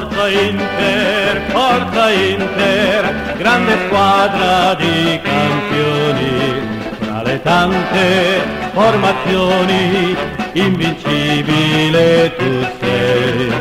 Forza Inter, Forza Inter, grande squadra di campioni, tra le tante formazioni, invincibile tu sei.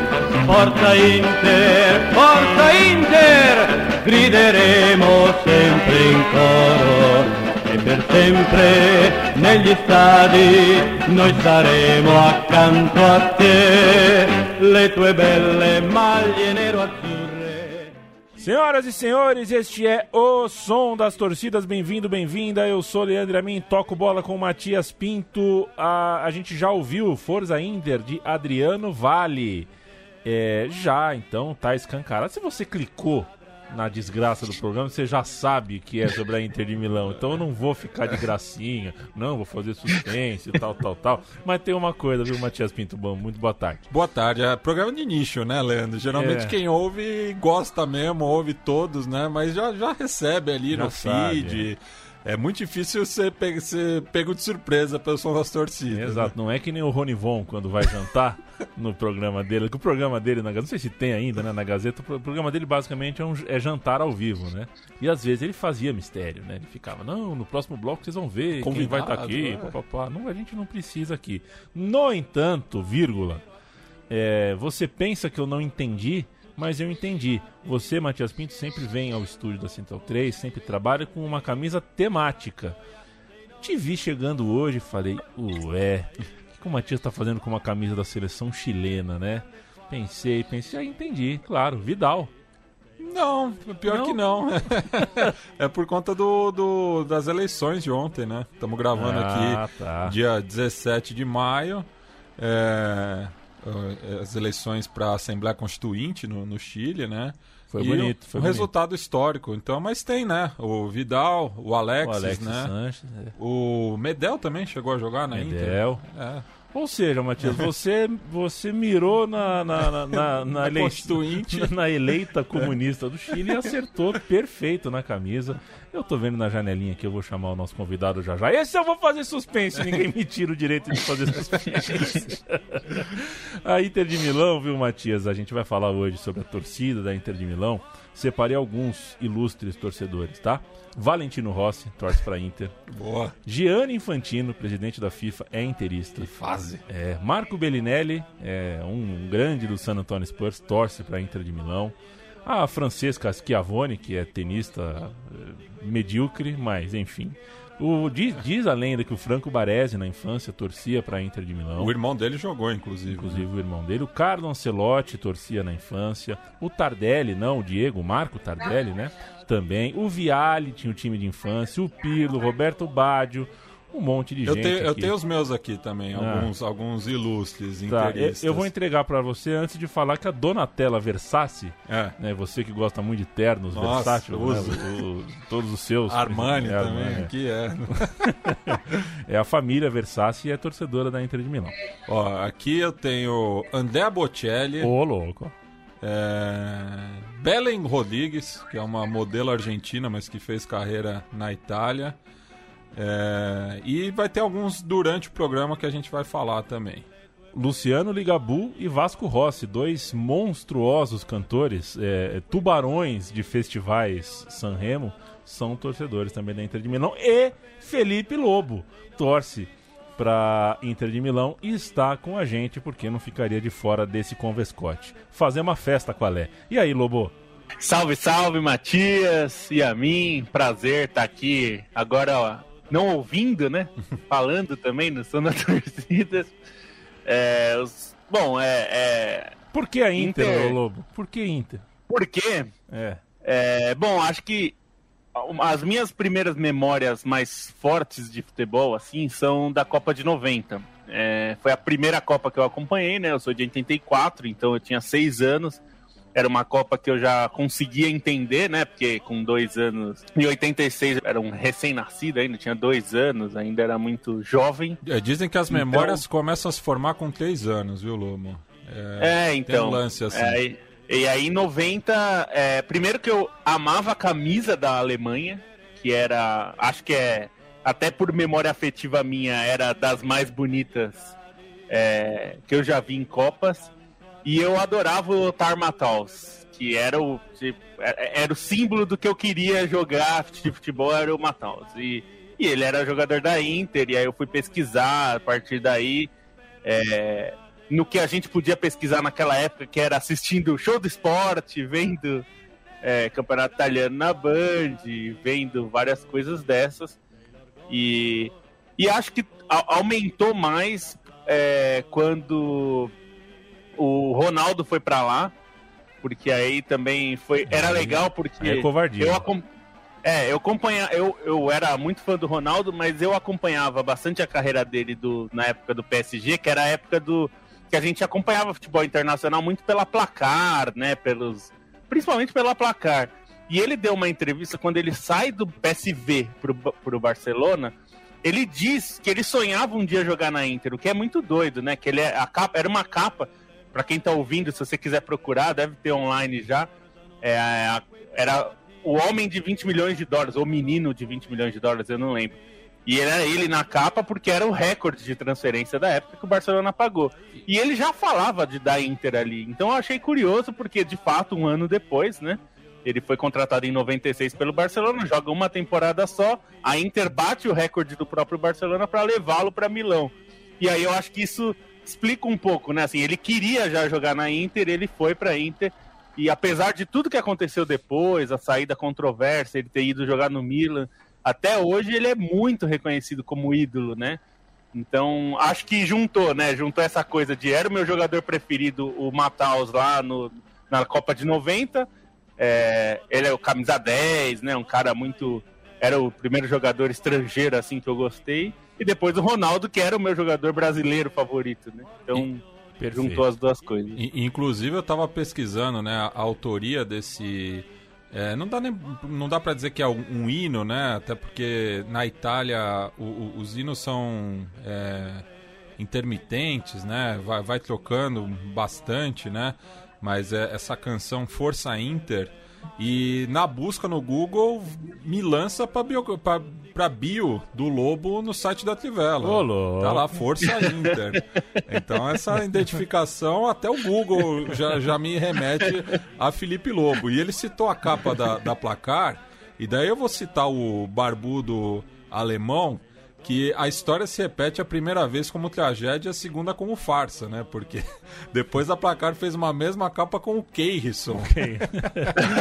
Forza Inter, Forza Inter, grideremo sempre in coro. E per sempre negli stadi noi saremo accanto a te, le tue belle maglie nero-azzurre. Senhoras e senhores, este é o som das torcidas. Bem-vindo, bem-vinda. Eu sou Leandro Amin, toco bola com Matias Pinto. A, a gente já ouviu Forza Inter de Adriano Vale. É, já, então tá escancarado. Se você clicou na desgraça do programa, você já sabe que é sobre a Inter de Milão. Então eu não vou ficar de gracinha, não, vou fazer suspense e tal, tal, tal. Mas tem uma coisa, viu, Matias Pinto Bom? Muito boa tarde. Boa tarde. É programa de nicho, né, Leandro? Geralmente É. quem ouve gosta mesmo, ouve todos, né? Mas já, já recebe ali Já no sabe, feed. É muito difícil você pe- ser pego de surpresa pelo som das torcidas. Exato, não é que nem o Rony Von quando vai jantar no programa dele, que o programa dele na Gazeta, não sei se tem ainda, né, na Gazeta, o programa dele basicamente é, um- é jantar ao vivo, né? E às vezes ele fazia mistério, né? Ele ficava, não, no próximo bloco vocês vão ver quem vai estar Convidado, aqui, é. papapá. Não, a gente não precisa aqui. No entanto, vírgula, é, você pensa que eu não entendi, mas eu entendi. Você, Matias Pinto, sempre vem ao estúdio da Central 3, sempre trabalha com uma camisa temática. Te vi chegando hoje e falei, ué, o que, o Matias tá fazendo com uma camisa da seleção chilena, né? Pensei, pensei, ah, entendi, claro, Vidal. Não, pior Não? que não. é por conta do, do- das eleições de ontem, né? Estamos gravando Ah, aqui tá. dia 17 de maio. é, as eleições para a Assembleia Constituinte no, no Chile, né? Foi E bonito, foi um bonito. resultado histórico. Então, mas tem, né? O Vidal, o Alexis, O Alexis né? Sanches, é. O Medel também chegou a jogar na Inter. Medel. É. Ou seja, Matias, você, você mirou na, na, na, na, na Na elei- Constituinte. na eleita comunista do Chile e acertou perfeito na camisa. Eu tô vendo na janelinha aqui, eu vou chamar o nosso convidado já já. Esse eu vou fazer suspense, ninguém me tira o direito de fazer suspense. a Inter de Milão, viu, Matias? A gente vai falar hoje sobre a torcida da Inter de Milão. Separei alguns ilustres torcedores, tá? Valentino Rossi, torce pra Inter. Boa. Gianni Infantino, presidente da FIFA, é interista. Que fase. É, Marco Bellinelli, é um grande do San Antonio Spurs, torce para a Inter de Milão. A Francesca Schiavone, que é tenista eh, medíocre, mas enfim. O, diz, diz a lenda que o Franco Baresi, na infância, torcia para a Inter de Milão. O irmão dele jogou, inclusive. Inclusive o irmão dele. O Carlo Ancelotti torcia na infância. O Tardelli, não, o Diego, o Marco Tardelli, né? Também. O Viali tinha o time de infância. O Pirlo, Roberto Baggio. Um monte de Eu gente. tenho, eu tenho os meus aqui também, Ah. alguns, alguns ilustres Tá, eu, interistas. eu vou entregar pra você antes de falar que a Donatella Versace, É. né, você que gosta muito de ternos, Nossa, Versace, né, uso. o- todos os seus. Armani é, também, Armani, aqui é. é. É a família Versace e é torcedora da Inter de Milão. Ó, aqui eu tenho Andrea Bocelli, Ô, louco. é... Belen Rodrigues, que é uma modelo argentina, mas que fez carreira na Itália. É, E vai ter alguns durante o programa que a gente vai falar também. Luciano Ligabu e Vasco Rossi, dois monstruosos cantores, é, tubarões de festivais Sanremo, são torcedores também da Inter de Milão. E Felipe Lobo torce para Inter de Milão e está com a gente porque não ficaria de fora desse convescote. Fazer uma festa qual é? E aí, Lobo? Salve, salve, Matias e a mim. Prazer estar aqui agora, ó, não ouvindo, né? Falando também no som da torcida. É, os- bom, é, é. Por que a Inter, Inter. Lobo? Por que Inter? Por quê? É. É, bom, acho que as minhas primeiras memórias mais fortes de futebol, assim, são da Copa de 90. É, foi a primeira Copa que eu acompanhei, né? Eu sou de 84, então eu tinha seis anos. Era uma Copa que eu já conseguia entender, né? Porque com dois anos. Em 86 eu era um recém-nascido ainda, tinha dois anos, ainda era muito jovem. É, Dizem que as Então- memórias começam a se formar com três anos, viu, Lobo? É, então. um lance assim. é, e- e aí em 90, é, primeiro que eu amava a camisa da Alemanha, que era, acho que é, até por memória afetiva minha, era das mais bonitas é, que eu já vi em Copas. E eu adorava o Tarmataus, que era o, tipo, era o símbolo do que eu queria jogar de futebol, era o Mataus. E, e ele era jogador da Inter, e aí eu fui pesquisar a partir daí. É, no que a gente podia pesquisar naquela época, que era assistindo show do esporte, vendo é, campeonato italiano na Band, vendo várias coisas dessas. E, e acho que aumentou mais é, quando o Ronaldo foi para lá, porque aí também foi era legal porque é covardia. Eu, é, eu acompanhava, eu, eu era muito fã do Ronaldo, mas eu acompanhava bastante a carreira dele do, na época do PSG, que era a época do que a gente acompanhava futebol internacional muito pela placar, né, pelos principalmente pela placar. E ele deu uma entrevista quando ele sai do PSV pro, pro Barcelona, ele diz que ele sonhava um dia jogar na Inter, o que é muito doido, né? Que ele é, a capa era uma capa para quem tá ouvindo, se você quiser procurar, deve ter online já. É, era o homem de 20 milhões de dólares, ou menino de 20 milhões de dólares, eu não lembro. E era ele na capa porque era o recorde de transferência da época que o Barcelona pagou. E ele já falava de da Inter ali. Então eu achei curioso porque, de fato, um ano depois, né? Ele foi contratado em 96 pelo Barcelona, joga uma temporada só. A Inter bate o recorde do próprio Barcelona para levá-lo para Milão. E aí eu acho que isso explica um pouco, né? Assim, ele queria já jogar na Inter, ele foi para Inter. E apesar de tudo que aconteceu depois, a saída controversa, ele ter ido jogar no Milan, até hoje ele é muito reconhecido como ídolo, né? Então, acho que juntou, né? Juntou essa coisa de era o meu jogador preferido, o Mataus lá no, na Copa de 90. É, ele é o camisa 10, né? Um cara muito. Era o primeiro jogador estrangeiro, assim, que eu gostei. E depois o Ronaldo, que era o meu jogador brasileiro favorito, né? Então, Perfeito. juntou as duas coisas. Inclusive, eu tava pesquisando, né? A autoria desse é, não dá, nem, não dá para dizer que é um, um, hino, né? Até porque na Itália o, o, os hinos são é, intermitentes, né? Vai, vai trocando bastante, né? Mas é, essa canção Força Inter e na busca no Google me lança para bio, pra, pra bio do Lobo no site da Trivela. Ô, tá lá, Força Inter. então essa identificação até o Google já, já me remete a Felipe Lobo. E ele citou a capa da, da placar, e daí eu vou citar o barbudo alemão que a história se repete a primeira vez como tragédia e a segunda como farsa, né? Porque depois a Placar fez uma mesma capa com o Keirson. Okay.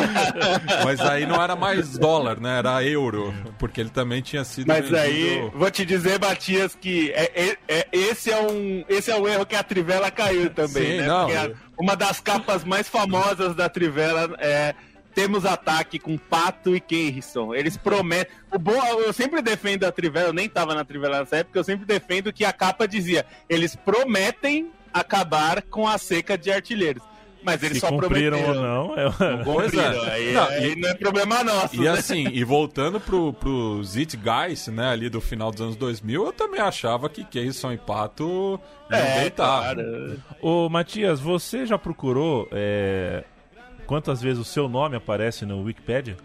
Mas aí não era mais dólar, né? Era euro, porque ele também tinha sido Mas vendido... aí, vou te dizer, Matias, que é, é, é, esse, é um, esse é um erro que a Trivela caiu também, Sim, né? Não, porque a, uma das capas mais famosas da Trivela é temos ataque com Pato e Keirson. Eles prometem. O bom, eu sempre defendo a Trivela, eu nem tava na Trivela nessa época, eu sempre defendo que a capa dizia: eles prometem acabar com a seca de artilheiros. Mas eles Se só cumpriram prometeram. ou não, é... não cumpriram. É. Aí, não, aí e, não é problema nosso. E né? assim, e voltando pro, pro Guys, né, ali do final dos anos 2000, eu também achava que Keirson e Pato iam é, deitar. Claro. Ô, Matias, você já procurou é, quantas vezes o seu nome aparece no Wikipedia?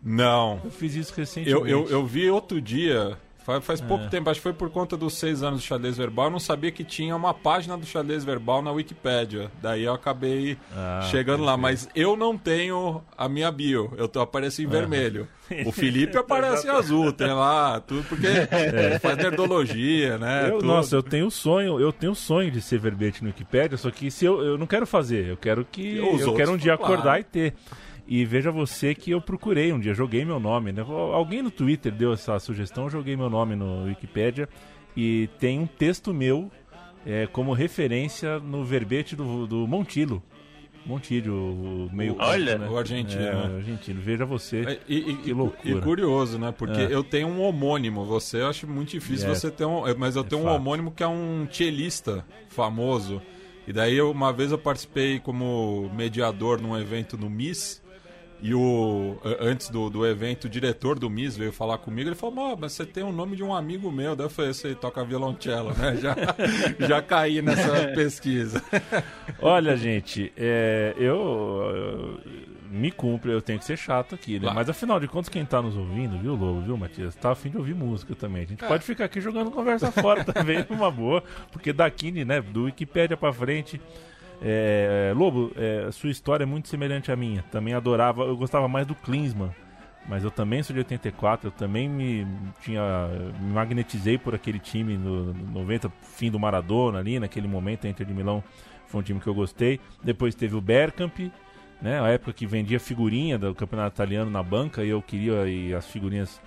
Não. Eu fiz isso recentemente. Eu, eu, eu vi outro dia, faz, faz pouco é. tempo, acho que foi por conta dos seis anos do xadrez verbal, eu não sabia que tinha uma página do xadrez verbal na Wikipedia. Daí eu acabei ah, chegando lá, mas eu não tenho a minha bio, eu tô aparecendo em vermelho. O Felipe aparece em azul, tem lá tudo, porque é. faz nerdologia, né? Eu, nossa, eu tenho sonho, eu tenho sonho de ser verbete no Wikipedia, só que se eu, eu não quero fazer, eu quero que eu quero um dia acordar e ter. E veja você que eu procurei um dia, joguei meu nome. Né? Alguém no Twitter deu essa sugestão, eu joguei meu nome no Wikipedia e tem um texto meu é, como referência no verbete do, do Montilo. Montilho, o meio Olha, né? o argentino. É, né? argentino. Veja você. É, e, que loucura. E curioso, né? Porque é. eu tenho um homônimo. Você eu acho muito difícil é. você ter um. Mas eu tenho um homônimo que é um cellista famoso. E daí, uma vez eu participei como mediador num evento no MIS. E o antes do, do evento, o diretor do MIS veio falar comigo. Ele falou: mas você tem o nome de um amigo meu. Daí eu falei: Você toca violoncelo, né? Já, já caí nessa pesquisa. Olha, gente, é, eu, eu, me cumpre, eu tenho que ser chato aqui, né? Claro. Mas afinal de contas, quem tá nos ouvindo, viu, Lobo, viu, Matias? Tá afim de ouvir música também. A gente é. pode ficar aqui jogando conversa fora também, numa boa, porque daqui, né, do Wikipédia pra frente É, Lobo, é, sua história é muito semelhante à minha. Também adorava, eu gostava mais do Klinsmann. Mas eu também sou de 84, eu também me tinha me magnetizei por aquele time no, no 90, fim do Maradona ali, naquele momento, a Inter de Milão foi um time que eu gostei. Depois teve o Bergkamp, né, a época que vendia figurinha do Campeonato Italiano na banca e eu queria e as figurinhas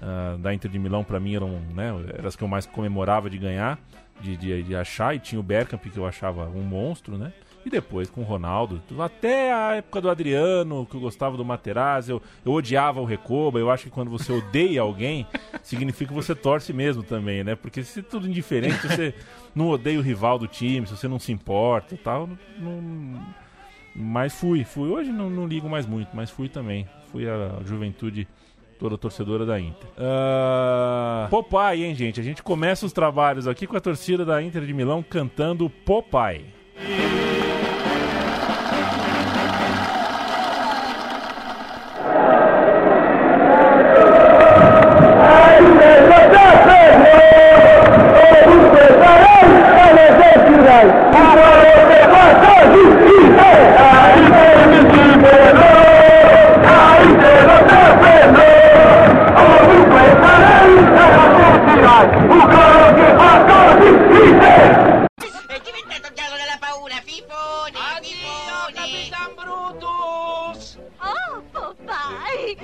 uh, da Inter de Milão para mim eram, né, eram as que eu mais comemorava de ganhar, de, de, de achar e tinha o Bergkamp que eu achava um monstro, né? E depois com o Ronaldo, até a época do Adriano, que eu gostava do Materazzi, eu, eu odiava o Recoba. Eu acho que quando você odeia alguém, significa que você torce mesmo também, né? Porque se é tudo indiferente, você não odeia o rival do time, se você não se importa e tal, não... Mas fui, fui. Hoje não, não ligo mais muito, mas fui também. Fui a juventude toda torcedora da Inter. Uh... Popeye, hein, gente? A gente começa os trabalhos aqui com a torcida da Inter de Milão cantando Popeye. Un coro che fa ancora più schifo! È diventato giallo della paura, Fipone! Addio, Capitan Brutus! Oh, Popeye!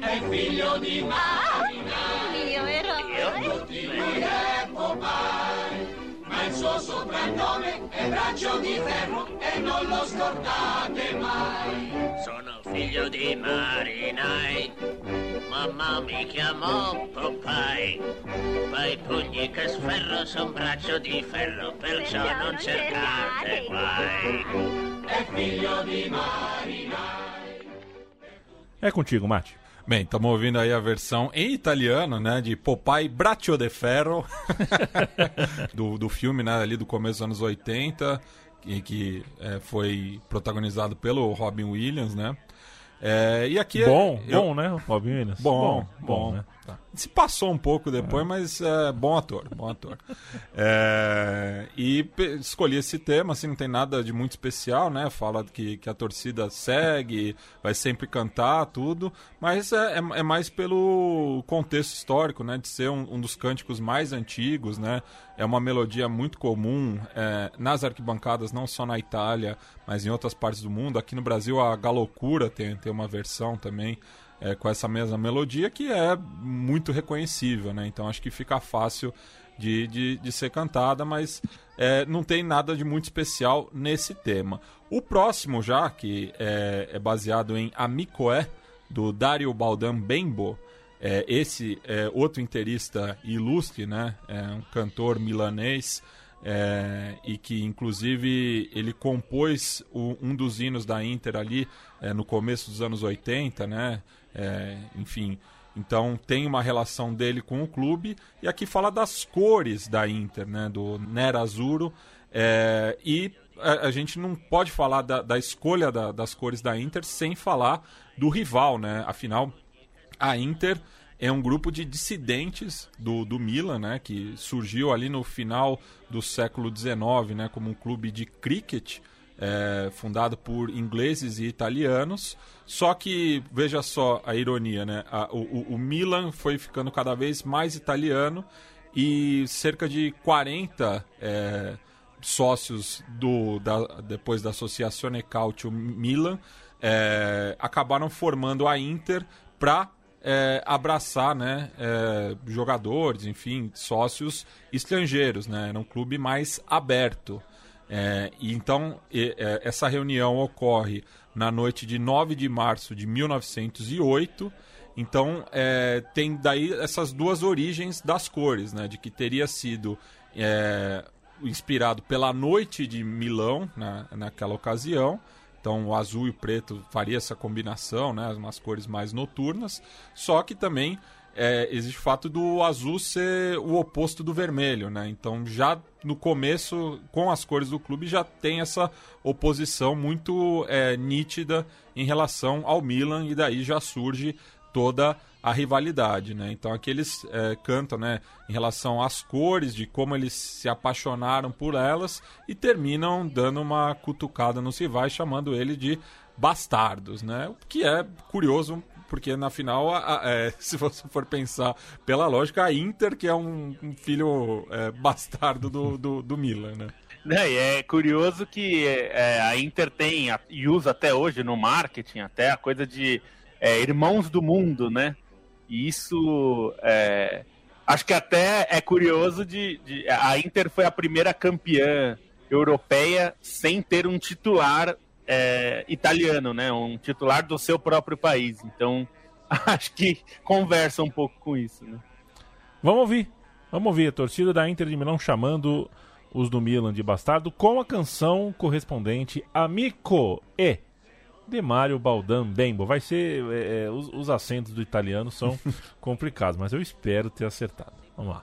È figlio di Marina! Mio eroe! Tutti lui è Popeye! Ma il suo soprannome è Braccio di Ferro e non lo scordate mai! Sono figlio di marinai! É contigo, Mate. Bem, estamos ouvindo aí a versão em italiano, né, de Popeye Braccio de Ferro, do, do filme, né, ali do começo dos anos 80, que, que é, foi protagonizado pelo Robin Williams, né. É, e aqui bom, é, eu... bom, né, Robin Williams? Bom, bom, bom, bom né? Tá. Se passou um pouco depois, é. mas é bom ator, bom ator. é, e escolhi esse tema, assim, não tem nada de muito especial, né? Fala que, que a torcida segue, vai sempre cantar, tudo, mas é, é, é mais pelo contexto histórico, né? De ser um, um, dos cânticos mais antigos, né? É uma melodia muito comum é, nas arquibancadas, não só na Itália, mas em outras partes do mundo. Aqui no Brasil a Galocura tem, tem uma versão também é, com essa mesma melodia que é muito reconhecível, né? Então acho que fica fácil de, de, de ser cantada, mas é, não tem nada de muito especial nesse tema. O próximo já, que é, é baseado em Amicoé, do Dario Baldan Bembo, é, esse é outro interista ilustre, né? É um cantor milanês é, e que inclusive ele compôs o, um dos hinos da Inter ali é, no começo dos anos 80, né? É, enfim, então tem uma relação dele com o clube e aqui fala das cores da Inter, né? Do Nera Azuro é, e a, a, gente não pode falar da, da escolha da, das cores da Inter sem falar do rival, né? Afinal, a Inter é um grupo de dissidentes do, do Milan, né, que surgiu ali no final do século XIX, né, como um clube de cricket, é, fundado por ingleses e italianos. Só que, veja só a ironia, né, a, o, o Milan foi ficando cada vez mais italiano e cerca de 40 é, sócios do, da, depois da Associazione Calcio Milan é, acabaram formando a Inter para é, abraçar né, é, jogadores, enfim, sócios estrangeiros. Né? Era um clube mais aberto. É, então e, é, essa reunião ocorre na noite de 9 de março de 1908. Então é, tem daí essas duas origens das cores, né? De que teria sido é, inspirado pela noite de Milão na, naquela ocasião então o azul e o preto faria essa combinação, né? Umas cores mais noturnas. Só que também é, existe o fato do azul ser o oposto do vermelho, né? Então já no começo, com as cores do clube, já tem essa oposição muito é, nítida em relação ao Milan, e daí já surge toda a rivalidade, né? Então aqui eles é, cantam, né, em relação às cores, de como eles se apaixonaram por elas e terminam dando uma cutucada nos rivais, chamando ele de bastardos, né? O que é curioso porque na final, a, a, é, se você for pensar pela lógica, a Inter que é um, um filho é, bastardo do, do, do Milan, né? É, é curioso que é, a Inter tem e usa até hoje no marketing até a coisa de é, irmãos do mundo, né? Isso é, acho que até é curioso de, de, a Inter foi a primeira campeã europeia sem ter um titular é, italiano, né? Um titular do seu próprio país. Então acho que conversa um pouco com isso, né? Vamos ouvir, vamos ouvir a torcida da Inter de Milão chamando os do Milan de bastardo com a canção correspondente Amico e de Mário Baldan Bembo. Vai ser. É, é, os, os acentos do italiano são complicados, mas eu espero ter acertado. Vamos lá.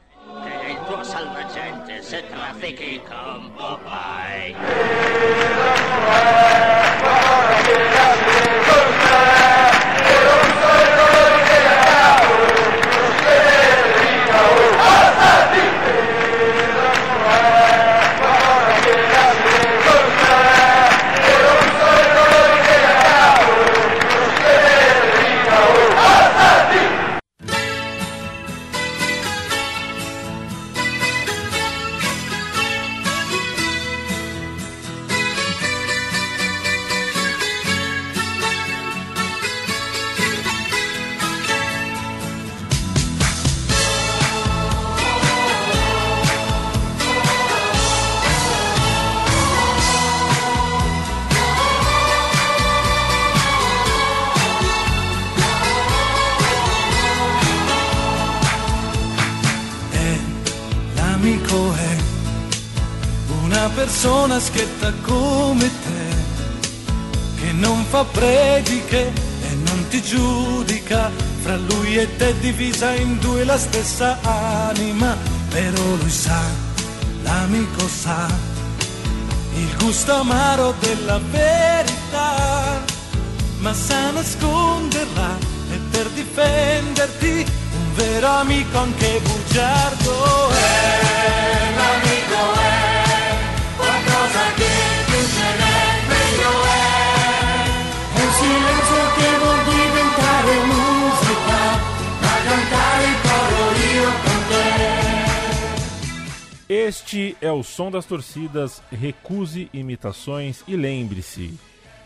Persona schietta come te, che non fa prediche e non ti giudica, fra lui e te divisa in due la stessa anima, però lui sa, l'amico sa, il gusto amaro della verità, ma sa nasconderla e per difenderti un vero amico anche bugiardo è Este é o som das torcidas. Recuse imitações e lembre-se: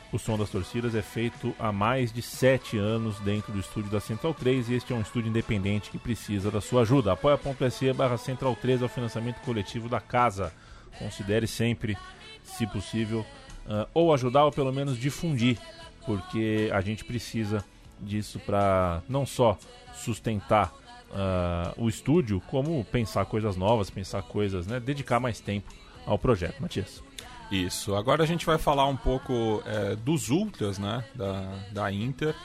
o som das torcidas é feito há mais de sete anos dentro do estúdio da Central 3 e este é um estúdio independente que precisa da sua ajuda. Apoia.se barra Central 3 é o financiamento coletivo da casa. Considere sempre, se possível, uh, ou ajudar ou pelo menos difundir, porque a gente precisa disso para não só sustentar uh, o estúdio, como pensar coisas novas, pensar coisas, né? Dedicar mais tempo ao projeto, Matias. Isso. Agora a gente vai falar um pouco é, dos ultras, né? Da, da Inter,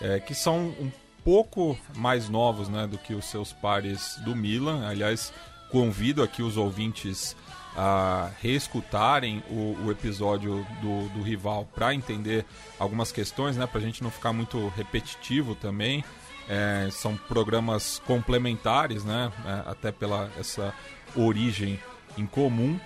é, que são um pouco mais novos, né? Do que os seus pares do Milan. Aliás, convido aqui os ouvintes a reescutarem o, o episódio do, do rival para entender algumas questões, né? Para a gente não ficar muito repetitivo também. É, são programas complementares, né? É, até pela essa origem em comum.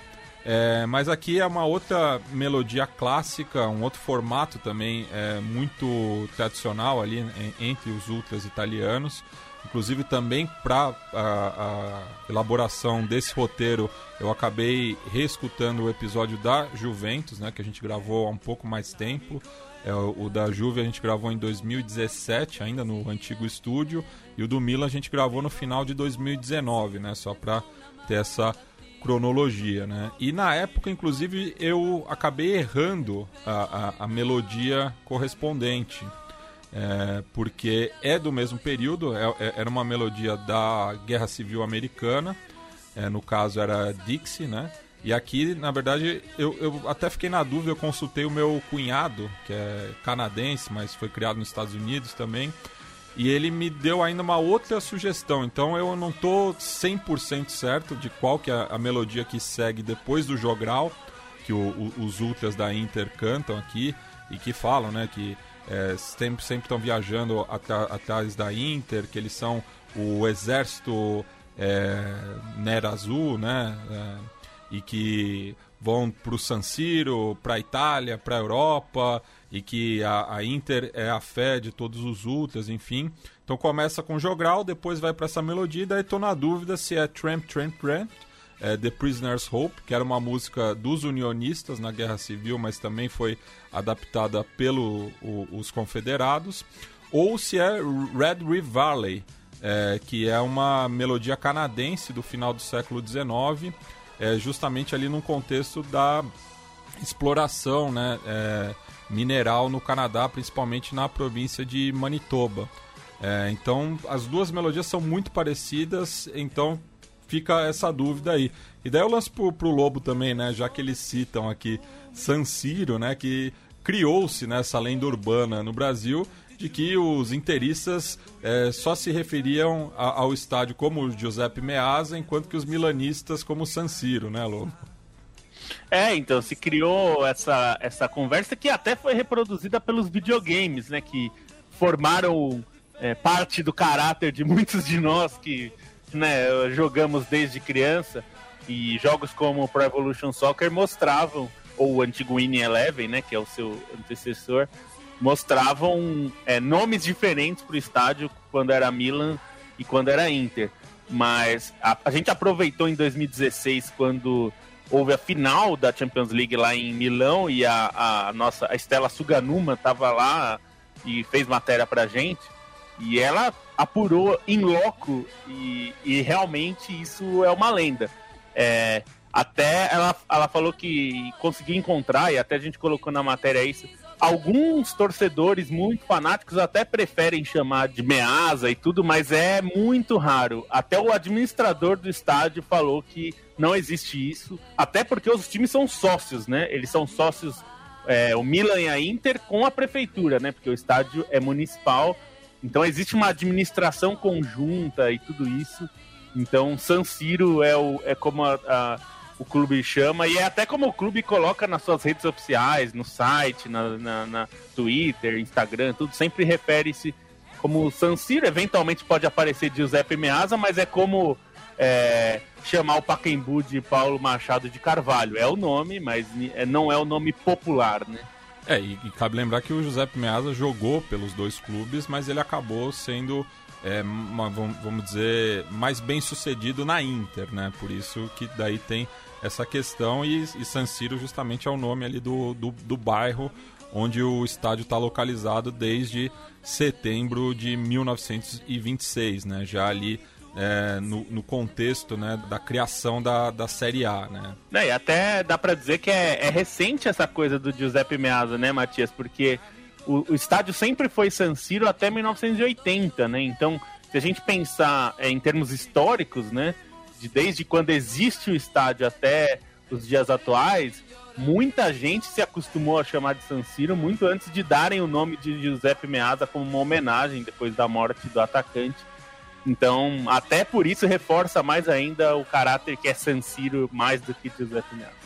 É, mas aqui é uma outra melodia clássica, um outro formato também é, muito tradicional ali entre os ultras italianos. Inclusive também para a, a, elaboração desse roteiro eu acabei reescutando o episódio da Juventus, né, que a gente gravou há um pouco mais tempo. É, o, da Juve a gente gravou em 2017, ainda no antigo estúdio, e o do Milan a gente gravou no final de 2019, né? Só para ter essa cronologia, né? E na época, inclusive, eu acabei errando a, a, a melodia correspondente, é, porque é do mesmo período, é, é, era uma melodia da Guerra Civil Americana, é, no caso era Dixie, né? E aqui, na verdade, eu, eu até fiquei na dúvida, eu consultei o meu cunhado, que é canadense, mas foi criado nos Estados Unidos também, e ele me deu ainda uma outra sugestão. Então eu não tô 100% certo de qual que é a melodia que segue depois do jogral, que o, o, os ultras da Inter cantam aqui, e que falam, né, que é, sempre estão viajando atrás da Inter, que eles são o exército é, Nera Azul, né? É, e que vão para o San Siro, para a Itália, para a Europa, e que a, a, Inter é a fé de todos os ultras, enfim. Então começa com Jogral, depois vai para essa melodia, e daí estou na dúvida se é Tramp, Tramp, Tramp, é, The Prisoner's Hope, que era uma música dos unionistas na Guerra Civil, mas também foi adaptada pelos confederados, ou se é Red River Valley, é, que é uma melodia canadense do final do século XIX, é, justamente ali num contexto da exploração né, é, mineral no Canadá, principalmente na província de Manitoba. É, então as duas melodias são muito parecidas, então fica essa dúvida aí. E daí eu lanço pro, pro Lobo também, né? Já que eles citam aqui San né? Que criou-se né, lenda urbana no Brasil de que os interistas é, só se referiam a, ao estádio como Giuseppe Meazza, enquanto que os milanistas como San Siro, né, Lobo? É, então se criou essa, essa conversa que até foi reproduzida pelos videogames, né? Que formaram é, parte do caráter de muitos de nós que né, jogamos desde criança. E jogos como Pro Evolution Soccer mostravam, ou o antigo Winning Eleven, né? Que é o seu antecessor, mostravam é, nomes diferentes para o estádio quando era Milan e quando era Inter. Mas a, a, gente aproveitou em 2016 quando houve a final da Champions League lá em Milão e a, a nossa a Estela Suganuma estava lá e fez matéria para gente e ela apurou em loco e, e realmente isso é uma lenda. É, até ela, ela falou que conseguiu encontrar, e até a gente colocou na matéria isso, alguns torcedores muito fanáticos até preferem chamar de measa e tudo, mas é muito raro. Até o administrador do estádio falou que não existe isso, até porque os times são sócios, né? Eles são sócios, é, o Milan e a Inter, com a prefeitura, né? Porque o estádio é municipal, então existe uma administração conjunta e tudo isso. Então San Siro é, o, é como a, a o clube chama, e é até como o clube coloca nas suas redes sociais, no site, na, na, na Twitter, Instagram, tudo, sempre refere-se como San Siro, eventualmente pode aparecer Giuseppe Meazza, mas é como é, chamar o Pacaembu de Paulo Machado de Carvalho. É o nome, mas é, não é o nome popular, né? É, e, e cabe lembrar que o Giuseppe Meazza jogou pelos dois clubes, mas ele acabou sendo é, uma, vamos dizer, mais bem sucedido na Inter, né? Por isso que daí tem essa questão e, e San Siro justamente é o nome ali do, do, do bairro onde o estádio está localizado desde setembro de 1926, né? Já ali é, no, no, contexto né, da criação da, da Série A, né? É, e até dá para dizer que é, é, recente essa coisa do Giuseppe Meazza, né, Matias? Porque o, o, estádio sempre foi San Siro até 1980, né? Então, se a gente pensar é, em termos históricos, né? De desde quando existe o estádio até os dias atuais, muita gente se acostumou a chamar de San Siro muito antes de darem o nome de Giuseppe Meazza como uma homenagem depois da morte do atacante. Então, até por isso reforça mais ainda o caráter que é San Siro mais do que Giuseppe Meazza.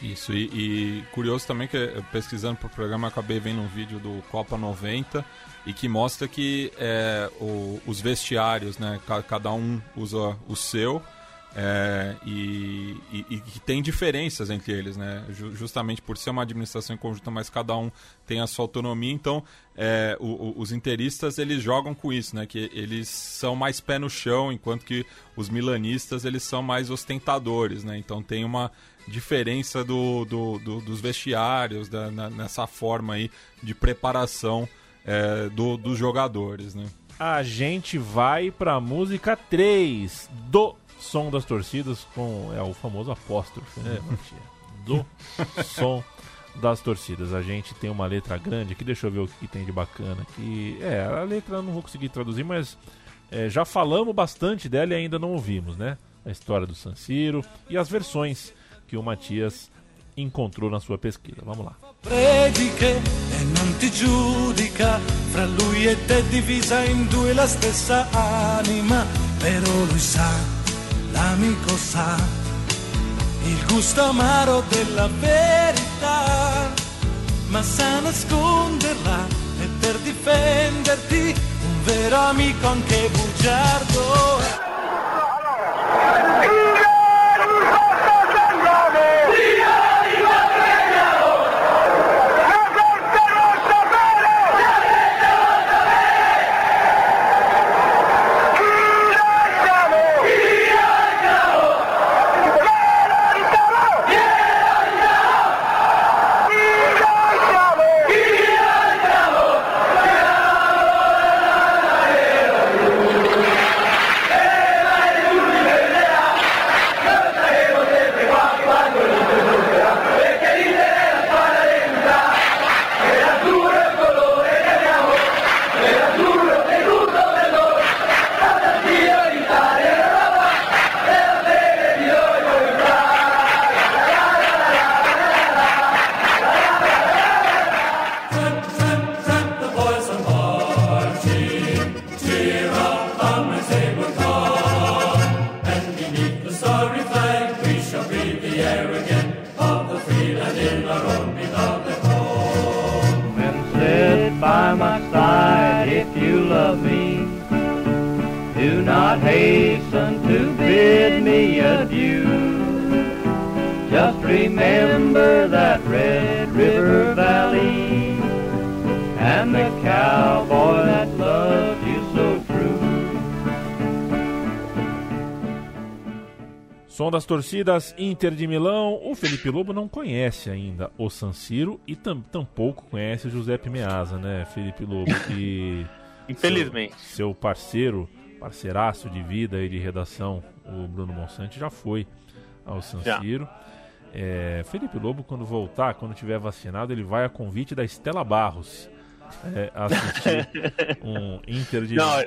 Isso, e, e curioso também que pesquisando para o programa acabei vendo um vídeo do Copa 90 e que mostra que é, o, os vestiários, né, cada um usa o seu, é, e, e, e, tem diferenças entre eles, né? Justamente por ser uma administração em conjunto, mas cada um tem a sua autonomia. Então, é, o, o, os interistas eles jogam com isso, né? Que eles são mais pé no chão, enquanto que os milanistas eles são mais ostentadores, né? Então tem uma diferença do, do, do dos vestiários, da, na, nessa forma aí de preparação é, do, dos jogadores, né? A gente vai para música 3 do som das torcidas com é o famoso apóstrofe, né, é. Do som das torcidas. A gente tem uma letra grande aqui, deixa eu ver o que tem de bacana aqui. É, a letra eu não vou conseguir traduzir, mas é, já falamos bastante dela e ainda não ouvimos, né? A história do San Siro e as versões que o Matias encontrou na sua pesquisa. Vamos lá. Prediche e non ti giudica, fra lui e te divisa in due la stessa anima, però lui sa l'amico sa il gusto amaro della verità, ma sa nasconderla e per difenderti, un vero amico anche bugiardo. Das torcidas Inter de Milão, o Felipe Lobo não conhece ainda o San Siro e tam, tampouco conhece o Giuseppe Meazza, né, Felipe Lobo? Que Infelizmente. Seu, seu, parceiro, parceiraço de vida e de redação, o Bruno Monsanto, já foi ao San Siro. É, Felipe Lobo, quando voltar, quando tiver vacinado, ele vai a convite da Estela Barros é, assistir um Inter de. Não,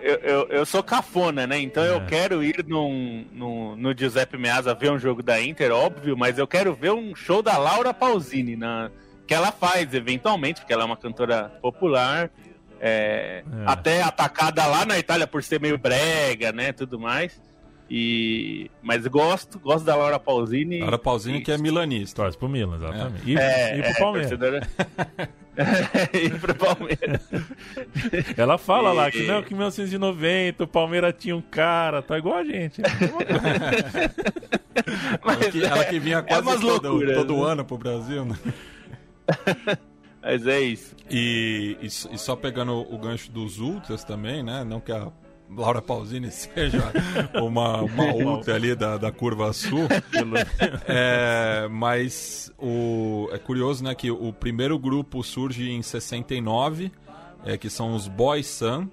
eu, eu, eu, sou cafona, né? Então é. eu quero ir num, num, no Giuseppe Meazza ver um jogo da Inter, óbvio, mas eu quero ver um show da Laura Pausini, na, que ela faz eventualmente, porque ela é uma cantora popular. É, é. Até atacada lá na Itália por ser meio brega, né? Tudo mais. E... Mas gosto, gosto da Laura Pausini. Laura Pausini e... que é milanista. Torce pro Milan, exatamente. É. E, é, e pro é, Palmeiras. Torcedora... e pro Palmeiras. Ela fala e... lá que não, que em 1990 o Palmeiras tinha um cara, tá igual a gente. Mas, ela, que, ela que vinha é quase é todo, loucuras, todo né? ano pro Brasil, né? Mas é isso. E, e, e, só pegando o gancho dos Ultras também, né? Não que a Laura Pausini seja uma, uma ultra ali da, da curva sul. é, mas o, é curioso né, que o primeiro grupo surge em 69, é, que são os Boys Sun.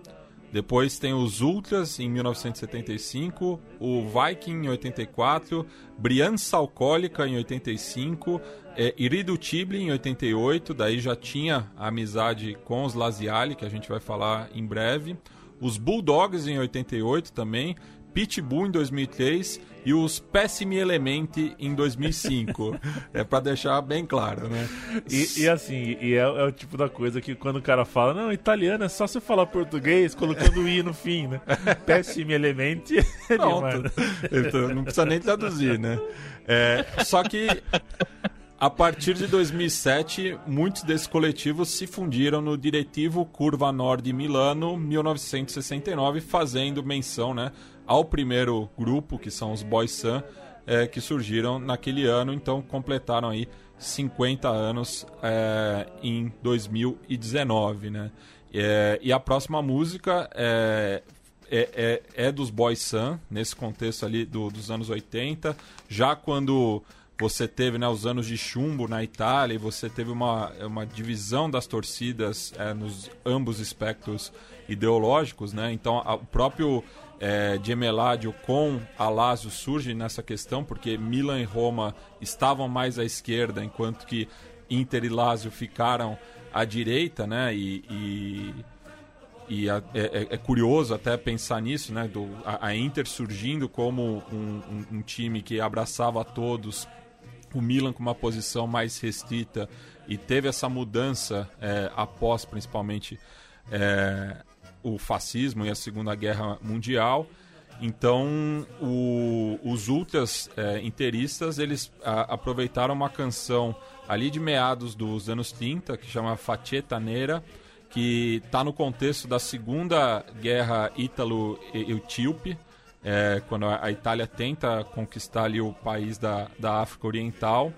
Depois tem os Ultras em 1975, o Viking em 84, Briança Alcoólica em 85, é, Irido Tibli em 88, daí já tinha a amizade com os Laziali, que a gente vai falar em breve os Bulldogs em 88 também, Pitbull em 2003 e os Pessimi Elementi em 2005. é para deixar bem claro, né? E, e assim, e é, é, o tipo da coisa que quando o cara fala, não, italiano é só você falar português colocando i no fim, né? Pessimi Elementi. É Pronto. então, não precisa nem traduzir, né? É, só que a partir de 2007, muitos desses coletivos se fundiram no Diretivo Curva Nord Milano 1969, fazendo menção né, ao primeiro grupo, que são os Boys Sun, é, que surgiram naquele ano, então completaram aí 50 anos é, em 2019. Né? É, e a próxima música é, é, é, é dos Boys Sun, nesse contexto ali do, dos anos 80, já quando você teve né, os anos de chumbo na Itália e você teve uma, uma divisão das torcidas é, nos ambos espectros ideológicos, né? Então a, o próprio é, Gemeládio com Alásio surge nessa questão porque Milan e Roma estavam mais à esquerda enquanto que Inter e Lazio ficaram à direita, né? E, e, e é, é, é, curioso até pensar nisso, né? Do, a, a Inter surgindo como um, um, um time que abraçava todos o Milan com uma posição mais restrita e teve essa mudança é, após principalmente é, o fascismo e a Segunda Guerra Mundial. Então, o, os ultras é, interistas, eles a, aproveitaram uma canção ali de meados dos anos 30, que chama Faceta Nera, que está no contexto da Segunda Guerra Ítalo-Etíope, é, quando a Itália tenta conquistar ali o país da, da África Oriental.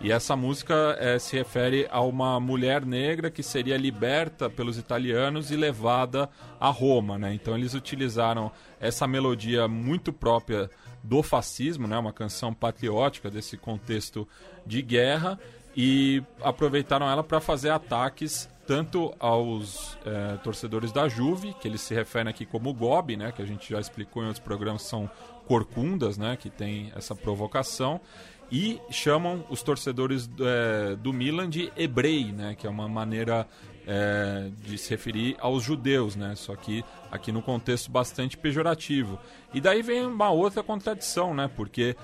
E essa música é, se refere a uma mulher negra que seria liberta pelos italianos e levada a Roma. Né? Então eles utilizaram essa melodia muito própria do fascismo, né? uma canção patriótica desse contexto de guerra, e aproveitaram ela para fazer ataques tanto aos é, torcedores da Juve, que eles se referem aqui como Gobi, né, que a gente já explicou em outros programas, são corcundas, né, que tem essa provocação, e chamam os torcedores é, do Milan de hebrei, né, que é uma maneira é, de se referir aos judeus, né, só que aqui no contexto bastante pejorativo. E daí vem uma outra contradição, né, porque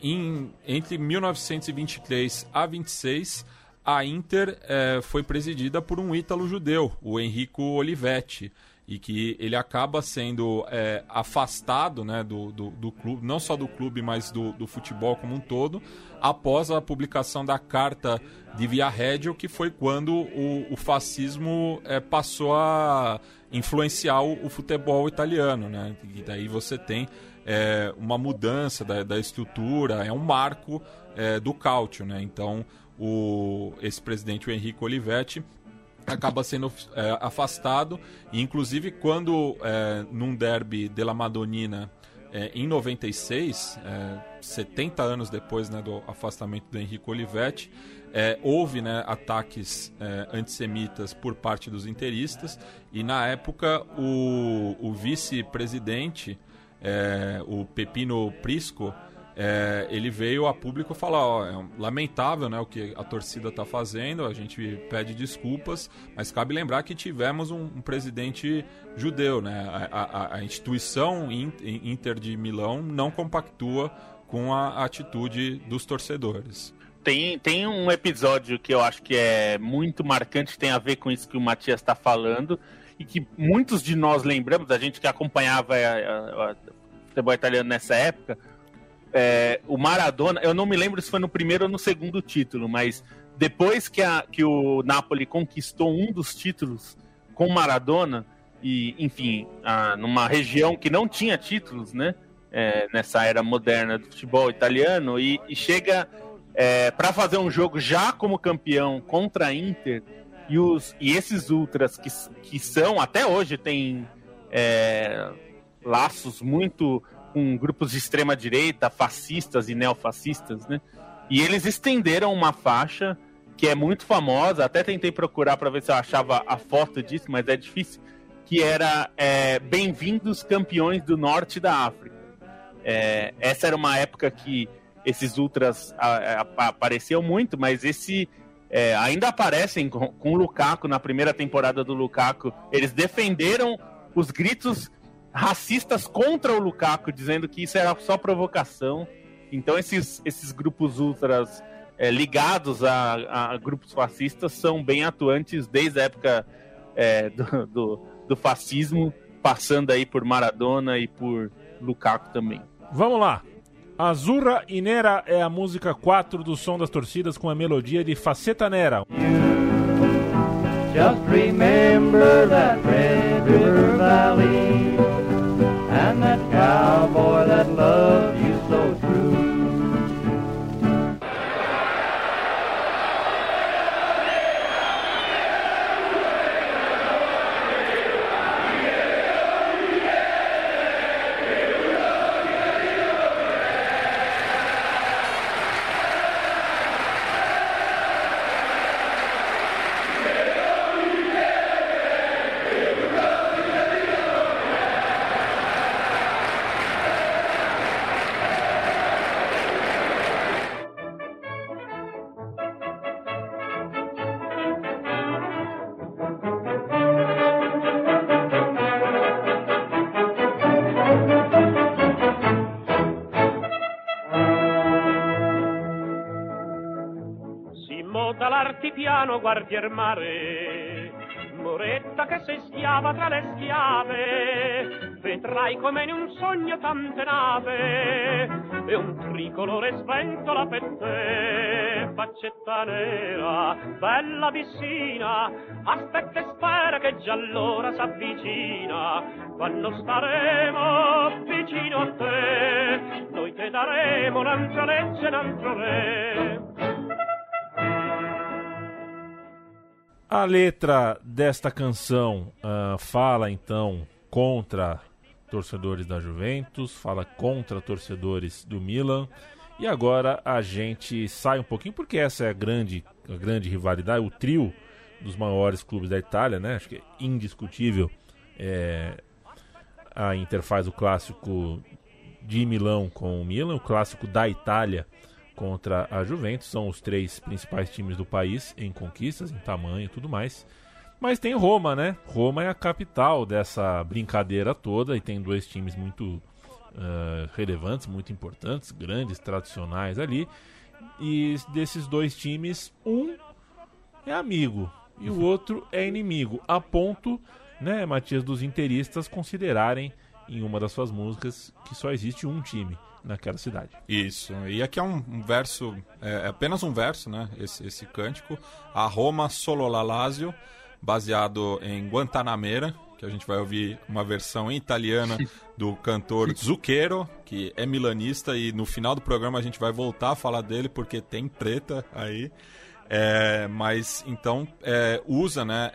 em, entre 1923 a 26 a Inter é, foi presidida por um ítalo-judeu, o Enrico Olivetti, e que ele acaba sendo é, afastado né, do, do, do, clube, não só do clube, mas do, do, futebol como um todo, após a publicação da Carta de Via Reggio, que foi quando o, o fascismo é, passou a influenciar o, o, futebol italiano. Né? E daí você tem uma mudança da, da, estrutura, é um marco do cálcio. Né? Então, o, esse presidente, o Henrique Olivetti, acaba sendo é, afastado. E, inclusive, quando é, num derby de La Madonnina, é, em 96, é, 70 anos depois né, do afastamento do Henrique Olivetti, é, houve né, ataques é, antissemitas por parte dos interistas. E, na época, o, o vice-presidente, é, o Pepino Prisco, é, ele veio a público falar, ó, é lamentável né, o que a torcida está fazendo, a gente pede desculpas, mas cabe lembrar que tivemos um, um presidente judeu, né? A, a, a, instituição Inter de Milão não compactua com a atitude dos torcedores. Tem, tem um episódio que eu acho que é muito marcante, tem a ver com isso que o Matias está falando, e que muitos de nós lembramos, a gente que acompanhava o futebol italiano nessa época, é, o Maradona, eu não me lembro se foi no primeiro ou no segundo título, mas depois que, a, que o Napoli conquistou um dos títulos com Maradona, e enfim, a, numa região que não tinha títulos, né? É, nessa era moderna do futebol italiano, e, e chega é, para fazer um jogo já como campeão contra a Inter, e, os, e esses ultras que, que são, até hoje, tem é, laços muito com grupos de extrema direita, fascistas e neofascistas, né? E eles estenderam uma faixa que é muito famosa, até tentei procurar para ver se eu achava a foto disso, mas é difícil, que era é, Bem-vindos Campeões do Norte da África. É, essa era uma época que esses ultras a, a, apareciam muito, mas esse é, ainda aparecem com, com o Lukaku na primeira temporada do Lukaku. Eles defenderam os gritos racistas contra o Lukaku, dizendo que isso era só provocação. Então esses, esses grupos ultras é, ligados a, a, grupos fascistas são bem atuantes desde a época é, do, do, do, fascismo, passando aí por Maradona e por Lukaku também. Vamos lá. Azurra e Nera é a música 4 do Som das Torcidas com a melodia de Faceta Nera. Just remember that Red River Valley that cowboy that loved l'artipiano guardi il mare, Moretta che sei schiava tra le schiave, vedrai come in un sogno tante nave, e un tricolore sventola per te, faccetta nera, bella vicina, aspetta e spera che già allora s'avvicina, quando staremo vicino a te, noi te daremo un'altra legge, un re. A letra desta canção uh, fala então contra torcedores da Juventus, fala contra torcedores do Milan. E agora a gente sai um pouquinho porque essa é a grande, a grande rivalidade, o trio dos maiores clubes da Itália, né? Acho que é indiscutível. É, a Inter faz o clássico de Milão com o Milan, o clássico da Itália contra a Juventus. São os três principais times do país em conquistas, em tamanho e tudo mais. Mas tem Roma, né? Roma é a capital dessa brincadeira toda e tem dois times muito uh, relevantes, muito importantes, grandes, tradicionais ali. E desses dois times, um é amigo e o outro é inimigo, a ponto, né, Matias, dos interistas considerarem em uma das suas músicas que só existe um time naquela cidade. Isso. E aqui é um, um verso, é, é, apenas um verso, né? Esse, esse cântico. A Roma solo la Lazio, baseado em Guantanamera, que a gente vai ouvir uma versão em italiana do cantor Zucchero, que é milanista, e no final do programa a gente vai voltar a falar dele porque tem treta aí. É, mas então é, usa né,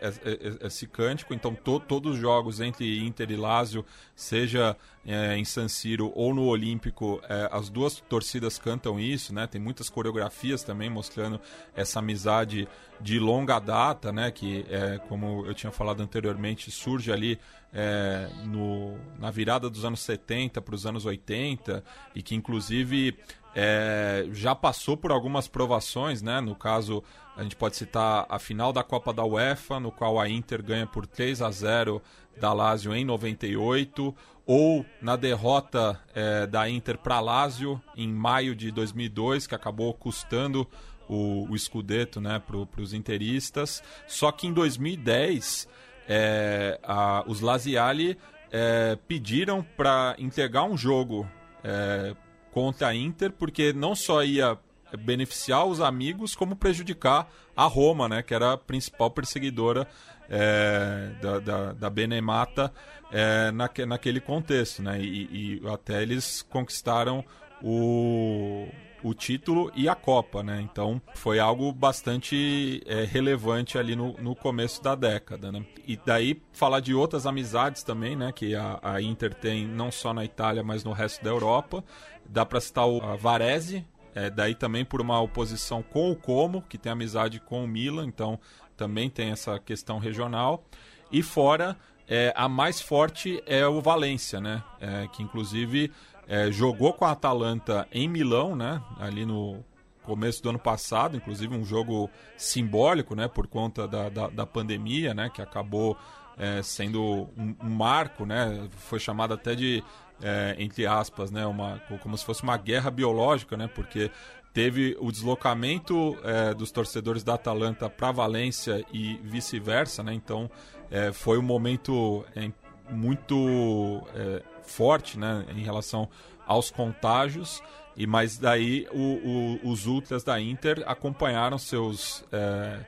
esse cântico, então to, todos os jogos entre Inter e Lazio, seja é, em San Siro ou no Olímpico, é, as duas torcidas cantam isso, né? Tem muitas coreografias também mostrando essa amizade de longa data, né? Que é, como eu tinha falado anteriormente, surge ali é, no, na virada dos anos 70 para os anos 80 e que inclusive é, já passou por algumas provações, né? No caso, a gente pode citar a final da Copa da UEFA, no qual a Inter ganha por 3 a 0 da Lazio em 98, ou na derrota é, da Inter para Lazio em maio de 2002, que acabou custando o, o né, para os interistas. Só que em 2010, é, a, os Laziali é, pediram para entregar um jogo é, contra a Inter, porque não só ia beneficiar os amigos, como prejudicar a Roma, né, que era a principal perseguidora é, da, da, da, Benemata é, naque, naquele contexto. Né, e, e, até eles conquistaram o, o título e a Copa, né? Então foi algo bastante é, relevante ali no, no começo da década, né? E daí falar de outras amizades também, né? Que a, a Inter tem não só na Itália, mas no resto da Europa. Dá para citar o Varese, é, daí também por uma oposição com o Como, que tem amizade com o Milan, então também tem essa questão regional. E fora, é, a mais forte é o Valência, né? É, que inclusive é, jogou com a Atalanta em Milão, né? Ali no começo do ano passado, inclusive um jogo simbólico, né? Por conta da, da, da pandemia, né? Que acabou é, sendo um, um, marco, né? Foi chamado até de, é, entre aspas, né? Uma, como se fosse uma guerra biológica, né? Porque teve o deslocamento é, dos torcedores da Atalanta para Valência e vice-versa, né? Então é, foi um momento é, muito é, forte né, em relação aos contágios. E mas daí o, o, os ultras da Inter acompanharam seus é,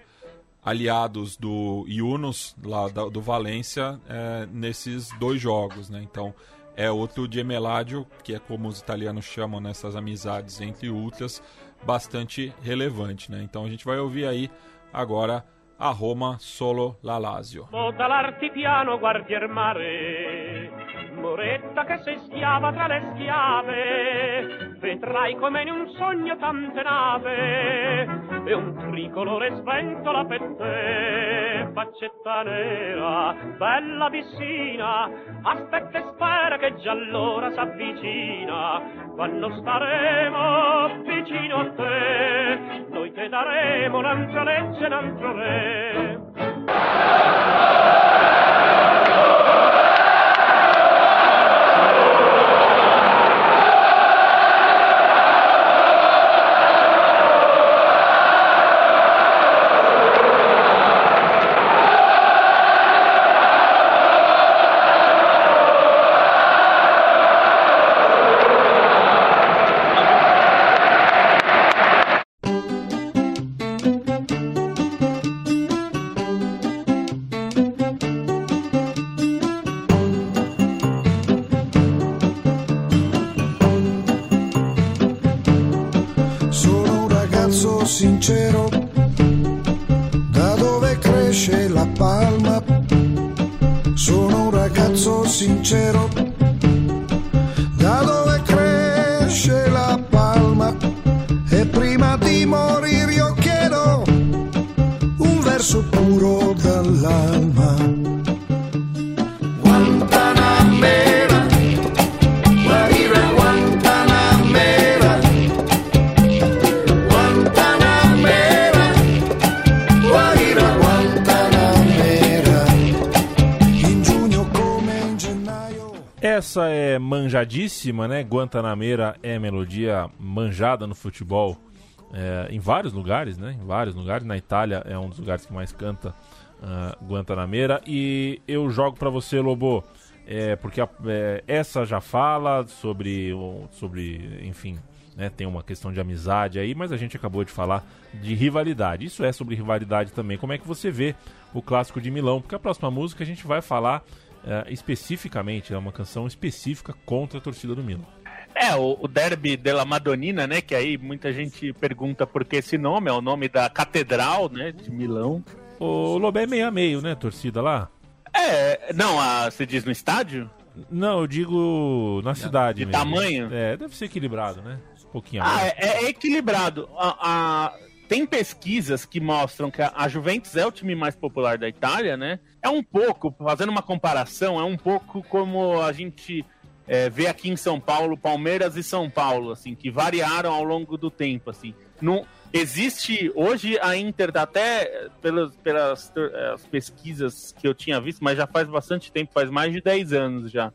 aliados do Yunus lá da, do Valência é, nesses dois jogos, né? Então é outro gemeládio, que é como os italianos chamam nessas amizades entre ultras, bastante relevante, né? Então a gente vai ouvir aí agora a Roma solo la Lazio. Guardi moretta che sei schiava tra le schiave, vedrai come in un sogno tante nave, e un tricolore sventola per te, faccetta nera, bella vicina, aspetta e spera che già allora s'avvicina, quando staremo vicino a te, noi te daremo un'altra legge, un altro re. Guantanameira é melodia manjada no futebol é, em vários lugares, né? Em vários lugares. Na Itália é um dos lugares que mais canta ah, Guantanameira. E eu jogo pra você, Lobo, é, porque a- é, essa já fala sobre, sobre enfim, né? Tem uma questão de amizade aí, mas a gente acabou de falar de rivalidade. Isso é sobre rivalidade também. Como é que você vê o clássico de Milão? Porque a próxima música a gente vai falar é, especificamente, é uma canção específica contra a torcida do Milan. É, o, o Derby della Madonnina, né? Que aí muita gente pergunta por que esse nome, é o nome da catedral, né? De Milão. O Lobé é meio a meio, né, torcida lá? É, não, a, você diz no estádio? Não, eu digo na cidade de mesmo. tamanho? É, deve ser equilibrado, né? Um pouquinho Ah, é, é equilibrado. A- a- tem pesquisas que mostram que a Juventus é o time mais popular da Itália, né? É um pouco, fazendo uma comparação, é um pouco como a gente é, vê aqui em São Paulo, Palmeiras e São Paulo, assim, que variaram ao longo do tempo, assim. Não, existe hoje a Inter tá até pelas, pelas pesquisas que eu tinha visto, mas já faz bastante tempo, faz mais de 10 anos já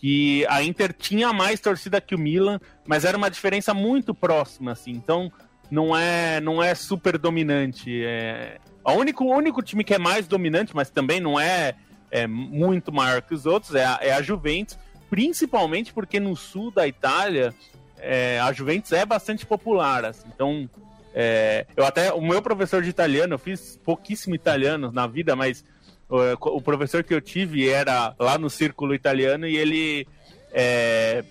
que a Inter tinha mais torcida que o Milan, mas era uma diferença muito próxima, assim. Então não é não é super dominante. É... O único o único time que é mais dominante, mas também não é, é muito maior que os outros, é a, é a Juventus, principalmente porque no sul da Itália é, a Juventus é bastante popular, assim. Então é, eu até o meu professor de italiano, eu fiz pouquíssimo italiano na vida, mas o, o professor que eu tive era lá no círculo italiano e ele é,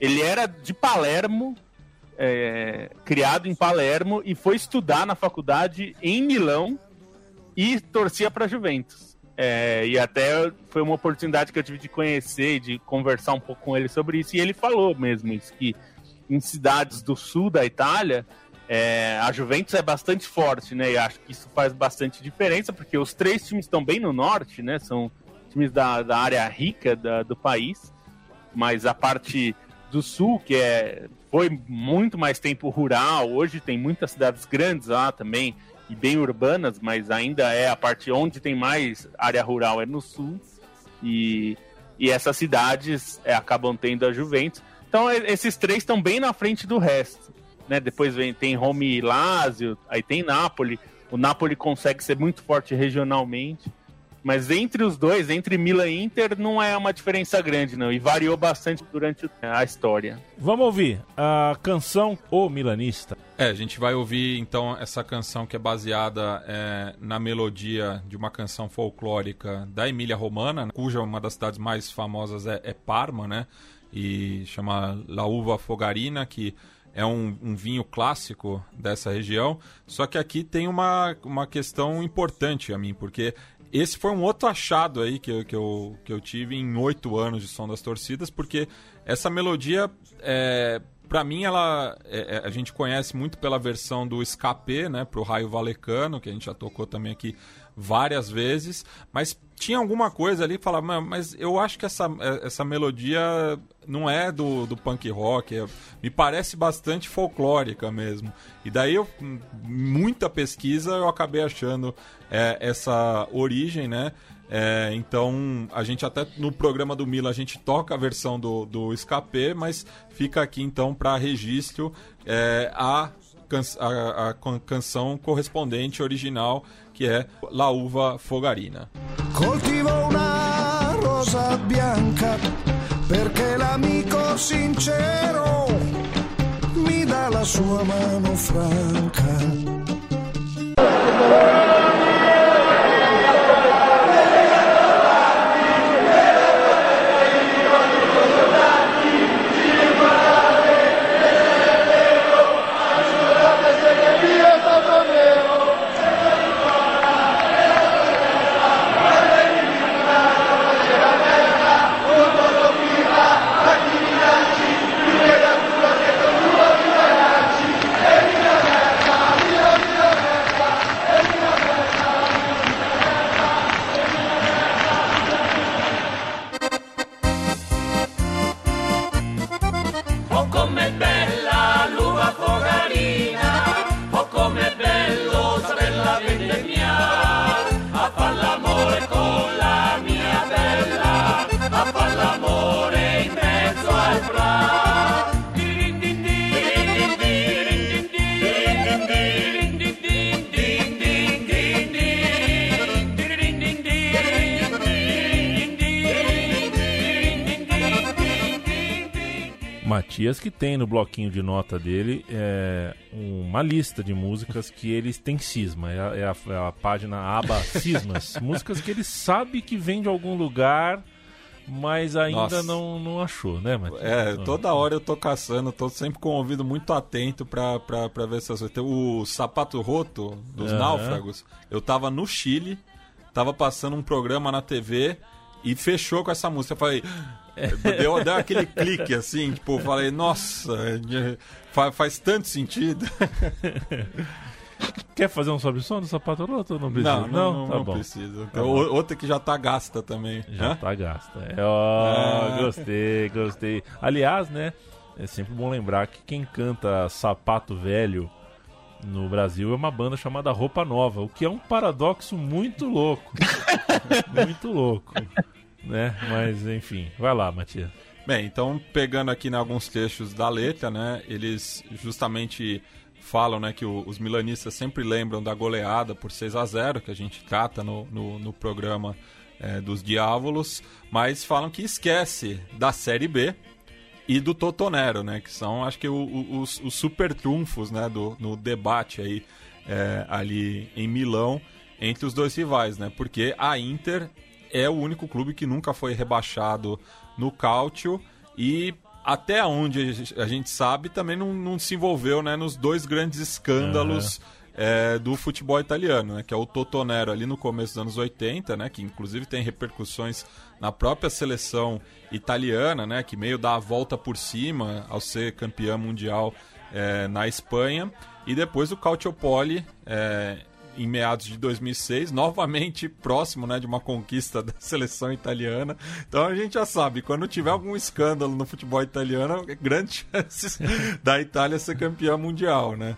ele era de Palermo, é, criado em Palermo e foi estudar na faculdade em Milão e torcia para Juventus. É, e até foi uma oportunidade que eu tive de conhecer de conversar um pouco com ele sobre isso. E ele falou mesmo isso, que em cidades do sul da Itália, é, a Juventus é bastante forte, né? E acho que isso faz bastante diferença, porque os três times estão bem no norte, né? São times da, da área rica da- do país, mas a parte do sul, que é, foi muito mais tempo rural, hoje tem muitas cidades grandes lá também, e bem urbanas, mas ainda é a parte onde tem mais área rural é no sul, e, e essas cidades é, acabam tendo a Juventus. Então esses três estão bem na frente do resto. Né? Depois vem, tem Roma e Lazio, aí tem Napoli. O Napoli consegue ser muito forte regionalmente. Mas entre os dois, entre Milan e Inter, não é uma diferença grande, não. E variou bastante durante a história. Vamos ouvir a canção O Milanista. É, a gente vai ouvir então essa canção que é baseada é, na melodia de uma canção folclórica da Emília Romana, cuja uma das cidades mais famosas é, é Parma, né? E chama La Uva Fogarina, que é um, um vinho clássico dessa região. Só que aqui tem uma, uma questão importante a mim, porque esse foi um outro achado aí que eu, que eu, que eu tive em oito anos de Som das Torcidas, porque essa melodia, é, para mim, ela é- é- a gente conhece muito pela versão do Escape, né, pro Raio Valecano, que a gente já tocou também aqui várias vezes, mas tinha alguma coisa ali que falava, "Mas- eu acho que essa, é- essa melodia não é do, do punk rock, é- me parece bastante folclórica mesmo. E daí, eu, muita pesquisa, eu acabei achando é, essa origem, né? É, então, a gente até no programa do Mila a gente toca a versão do, do Escape, mas fica aqui então para registro é, a, can- a- a can- canção correspondente original, que é La Uva Fogarina. Coltivo una rosa bianca perché l'amico sincero mi dà la sua mano franca. Matias que tem no bloquinho de nota dele é, uma lista de músicas que eles têm cisma. É a, é a, é a página aba cismas. músicas que ele sabe que vem de algum lugar, mas ainda não, não achou, né, Matias? É, toda hora eu tô caçando, tô sempre com o ouvido muito atento pra, pra, pra ver essas coisas. O Sapato Roto dos Aham. Náufragos, eu tava no Chile, tava passando um programa na TV e fechou com essa música. Eu falei. Deu, deu aquele clique assim, tipo, eu falei, nossa, é, fa- faz tanto sentido. Quer fazer um sobe som do sapato roto? ou Não precisa. Não, não, não, tá não bom. precisa. Tá outra que já tá gasta também. Já Hã? tá gasta. É, ó, Ah. gostei, gostei. Aliás, né, é sempre bom lembrar que quem canta Sapato Velho no Brasil é uma banda chamada Roupa Nova, o que é um paradoxo muito louco. muito louco. Né? Mas enfim, vai lá, Matias. Bem, então pegando aqui em alguns trechos da letra, né, eles justamente falam, né, que o- os milanistas sempre lembram da goleada por 6 a 0 que a gente trata no, no, no programa é, dos Diávolos, mas falam que esquece da Série B e do Totonero, né, que são, acho que o- o- os, os super trunfos, né, do, no debate aí é, ali em Milão entre os dois rivais, né, porque a Inter é o único clube que nunca foi rebaixado no Cálcio. E até onde a gente- sabe também não, não se envolveu né, nos dois grandes escândalos é, do futebol italiano, né, que é o Totonero ali no começo dos anos 80, né, que inclusive tem repercussões na própria seleção italiana, né, que meio dá a volta por cima ao ser campeã mundial é, na Espanha, e depois o Calciopoli é, em meados de 2006, novamente próximo né, de uma conquista da seleção italiana. Então a gente já sabe, quando tiver algum escândalo no futebol italiano, grandes chances da Itália ser campeã mundial, né?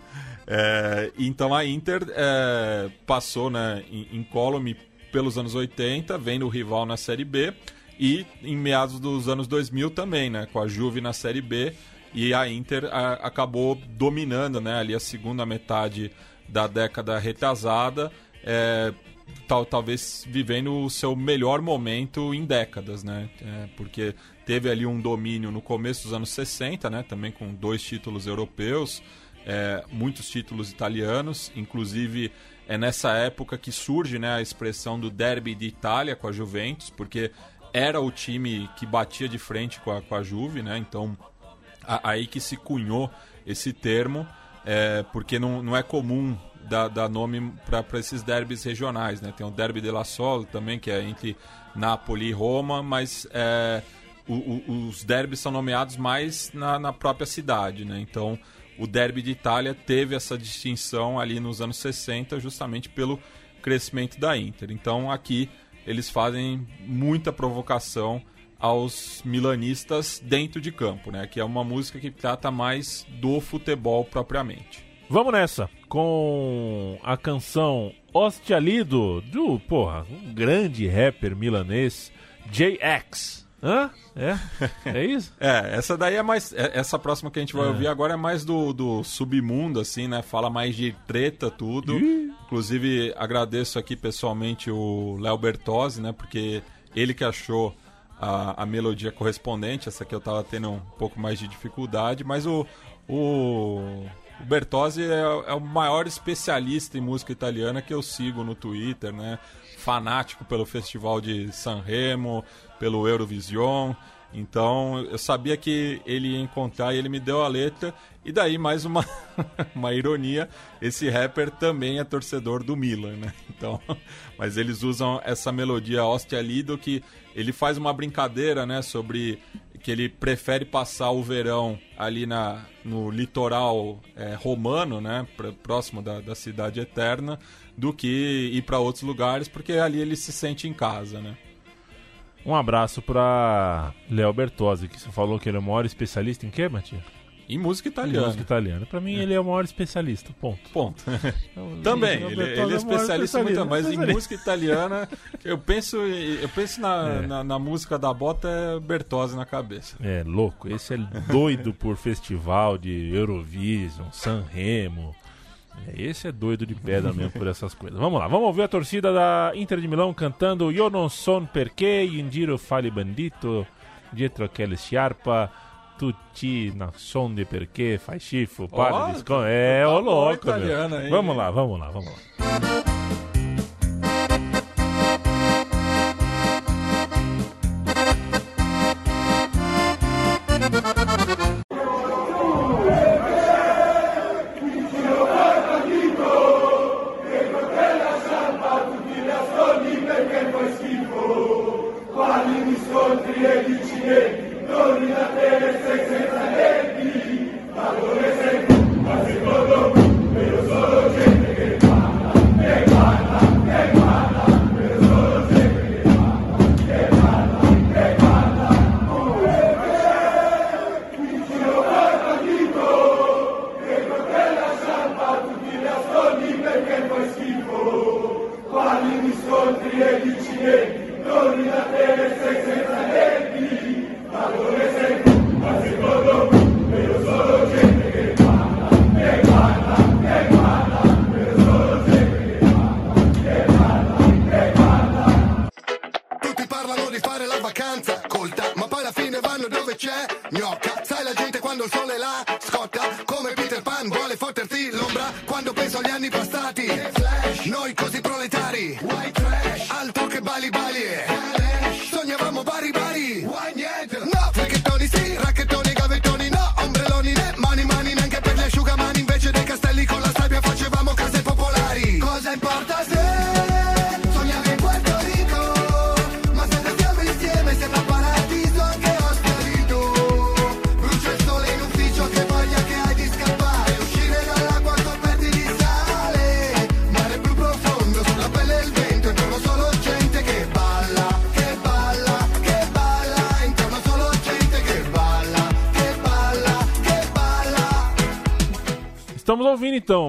É, então a Inter é, passou né, em, incólume pelos anos 80, vendo o rival na Série B, e em meados dos anos 2000 também, né, com a Juve na Série B, e a Inter a- acabou dominando né, ali a segunda metade da década retrasada, é, tal, talvez vivendo o seu melhor momento em décadas, né? É, porque teve ali um domínio no começo dos anos 60, né? Também com dois títulos europeus, é, muitos títulos italianos, inclusive é nessa época que surge né, a expressão do derby de Itália com a Juventus, porque era o time que batia de frente com a, com a Juve, né? Então a- aí que se cunhou esse termo, é, porque não, não é comum dar, dar nome para esses derbys regionais, né? Tem o Derby della Sol também, que é entre Nápoles e Roma, mas é, o- o- os derbys são nomeados mais na, na própria cidade, né? Então o Derby de Itália teve essa distinção ali nos anos 60, justamente pelo crescimento da Inter. Então aqui eles fazem muita provocação aos milanistas dentro de campo, né? Que é uma música que trata mais do futebol propriamente. Vamos nessa com a canção Ostialido do, porra, um grande rapper milanês, JX. Hã? É? É isso? É, essa daí é mais. é- Essa próxima que a gente vai ouvir agora é mais do, do submundo, assim, né? Fala mais de treta, tudo. Inclusive, agradeço aqui pessoalmente o Léo Bertozzi, né? Porque ele que achou a, a melodia correspondente. Essa aqui eu tava tendo um pouco mais de dificuldade, mas o. O, o Bertozzi é, é o maior especialista em música italiana que eu sigo no Twitter, né? Fanático pelo Festival de Sanremo, pelo Eurovision. Então eu sabia que ele ia encontrar e ele me deu a letra. E daí, mais uma, uma ironia: esse rapper também é torcedor do Milan, né? Então, mas eles usam essa melodia Ostia Lido que ele faz uma brincadeira, né? Sobre que ele prefere passar o verão ali na, no litoral é, romano, né? pr- Próximo da, da cidade eterna, do que ir para outros lugares, porque ali ele se sente em casa, né? Um abraço pra Léo Bertozzi, que você falou que ele é o maior especialista em quê, Matias? Em música Em italiana. música italiana. Pra mim, ele é o maior especialista, ponto. Ponto. Então, Também, ele, ele é maior especialista muito, mas em especialista. música italiana, eu penso, eu penso na, É. na, na música da bota é Bertozzi na cabeça. É, louco. Esse é doido por festival de Eurovision, Sanremo. É, Esse é doido de pedra mesmo por essas coisas. Vamos lá, vamos ouvir a torcida da Inter de Milão cantando Io non son perché in giro fali bandito dietro aquele sciarpa tutti nasconde perché fai schifo, para Ó, di scon- É, tá ô louco, meu. italiano aí, Vamos lá, vamos lá, vamos lá.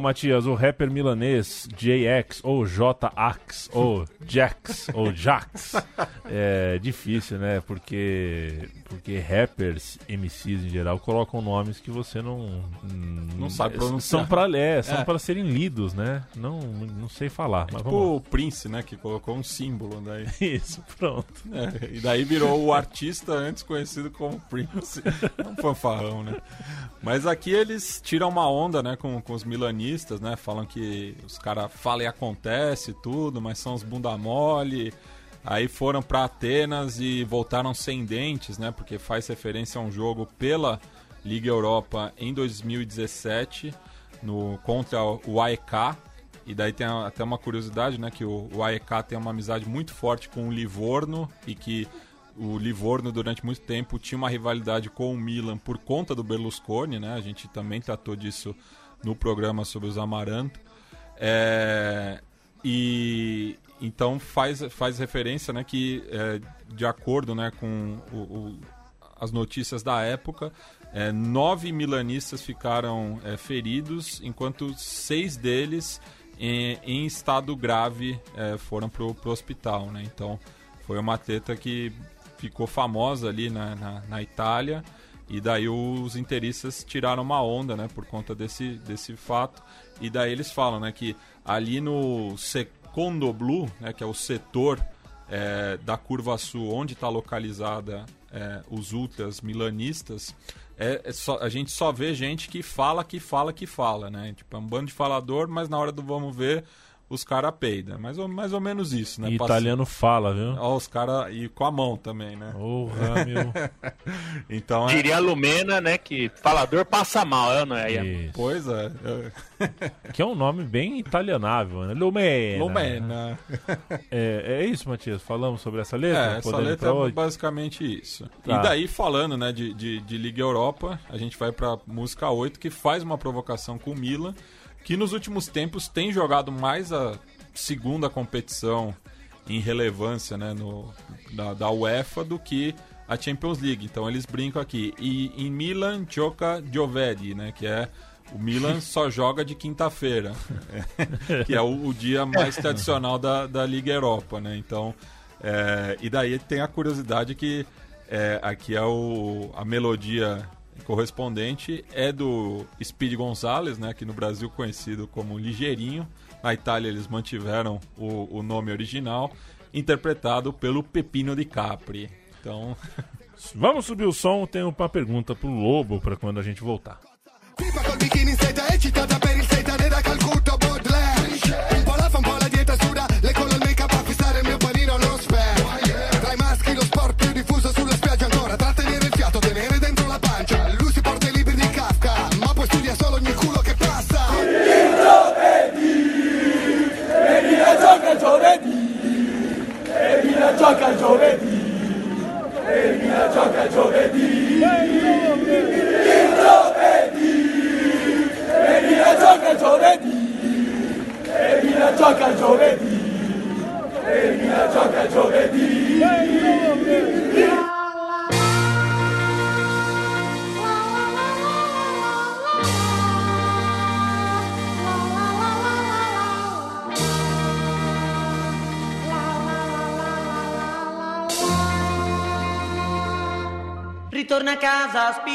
Matias, o rapper milanês JX, ou JAX, ou Jax, ou Jax. É difícil, né? Porque, porque rappers, MCs em geral, colocam nomes que você não. Não sabe pronunciar. São pra, é, são É. pra serem lidos, né? Não, não sei falar. Mas Tipo o Prince, né? Que colocou um símbolo daí. Isso, pronto. É, e daí virou o artista antes conhecido como Prince. É um fanfarrão, né? Mas aqui eles tiram uma onda, né, com, com os milanistas, né? Falam que os caras falam e acontece tudo, mas são os bunda mole. Aí foram pra Atenas e voltaram sem dentes, né? Porque faz referência a um jogo pela Liga Europa em 2017 no, contra o AEK. E daí tem até uma curiosidade, né? Que o, o AEK tem uma amizade muito forte com o Livorno e que o Livorno durante muito tempo tinha uma rivalidade com o Milan por conta do Berlusconi, né? A gente também tratou disso no programa sobre os Amaranto. É, e então faz, faz referência, né, que é, de acordo, né, com o- o- as notícias da época, é, nove milanistas ficaram é, feridos, enquanto seis deles em, em estado grave é, foram pro, pro hospital, né? Então foi uma treta que ficou famosa ali na, na, na Itália e daí os interistas tiraram uma onda, né, por conta desse, desse fato. E daí eles falam, né, que ali no Secondo Blu, né, que é o setor é, da curva sul onde está localizada é, os ultras milanistas, é, é só- a gente só vê gente que fala, que fala, que fala, né? Tipo, é um bando de falador, mas na hora do vamos ver, os caras peidam. Mais ou, mais ou menos isso, né? E Passa- italiano fala, viu? Ó, os caras. E com a mão também, né? Porra, meu. Então é. Diria a Lumena, né, que falador passa mal, é, não é? Isso. Pois é. Que é um nome bem italianável, né? Lumena. Lumena. É, é isso, Matias? Falamos sobre essa letra? É, essa letra é basicamente isso. Tá. E daí, falando né, de, de, de Liga Europa, a gente vai pra música 8, que faz uma provocação com o Milan, que nos últimos tempos tem jogado mais a segunda competição em relevância né, no, da, da UEFA do que a Champions League. Então eles brincam aqui. E em Milan gioca giovedì, né? Que é o Milan só joga de quinta-feira, que é o, o dia mais tradicional da, da Liga Europa, né? Então, é, e daí tem a curiosidade que é, aqui é o, a melodia correspondente é do Speed Gonzalez, né? Aqui no Brasil conhecido como Ligeirinho. Na Itália eles mantiveram o, o nome original, interpretado pelo Pepino di Capri. Então, Vamos subir o som, tenho uma pergunta pro Lobo para quando a gente voltar. Calcutta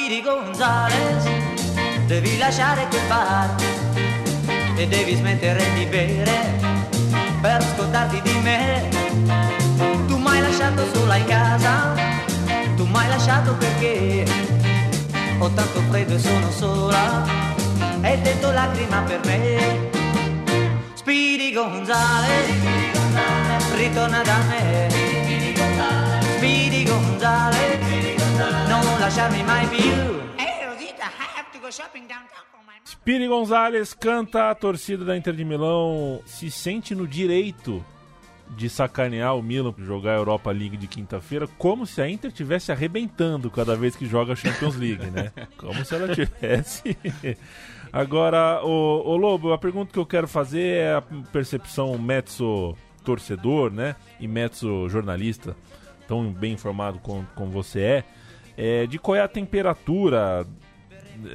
Spiri Gonzales, devi lasciare quel bar e devi smettere di bere per scordarti di me. Tu m'hai lasciato sola in casa, tu m'hai lasciato perché ho tanto freddo e sono sola e dentro lacrima per me. Spiri Gonzales, ritorna da me. Non lasciarmi mai più. Hey, Rosita, I have to go shopping downtown for my Spiri Gonzalez canta a torcida da Inter de Milão se sente no direito de sacanear o Milan para jogar a Europa League de quinta-feira, como se a Inter tivesse arrebentando cada vez que joga a Champions League, né? Como se ela tivesse. Agora, o, o Lobo, a pergunta que eu quero fazer é a percepção Metso torcedor, né? E Metso jornalista, tão bem informado como, como você é, é, de qual é a temperatura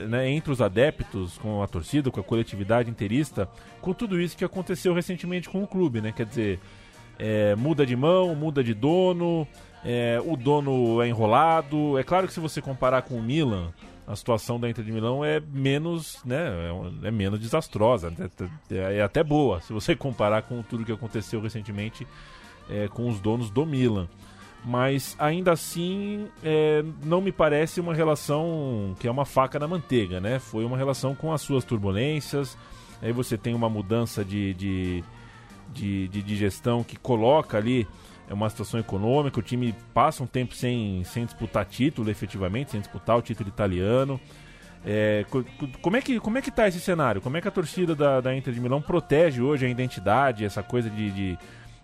né, entre os adeptos, com a torcida, com a coletividade interista, com tudo isso que aconteceu recentemente com o clube, né? Quer dizer, é, muda de mão, muda de dono, é, o dono é enrolado. É claro que se você comparar com o Milan, a situação da Inter de Milão é menos, né, é, é menos desastrosa, é, é, até boa se você comparar com tudo que aconteceu recentemente é, com os donos do Milan mas ainda assim é, não me parece uma relação que é uma faca na manteiga, né? Foi uma relação com as suas turbulências, aí você tem uma mudança de, de, de, de, gestão que coloca ali é uma situação econômica, o time passa um tempo sem, sem disputar título efetivamente, sem disputar o título italiano. É, co- co- como, é que, como é que tá esse cenário? Como é que a torcida da, da Inter de Milão protege hoje a identidade, essa coisa de, de,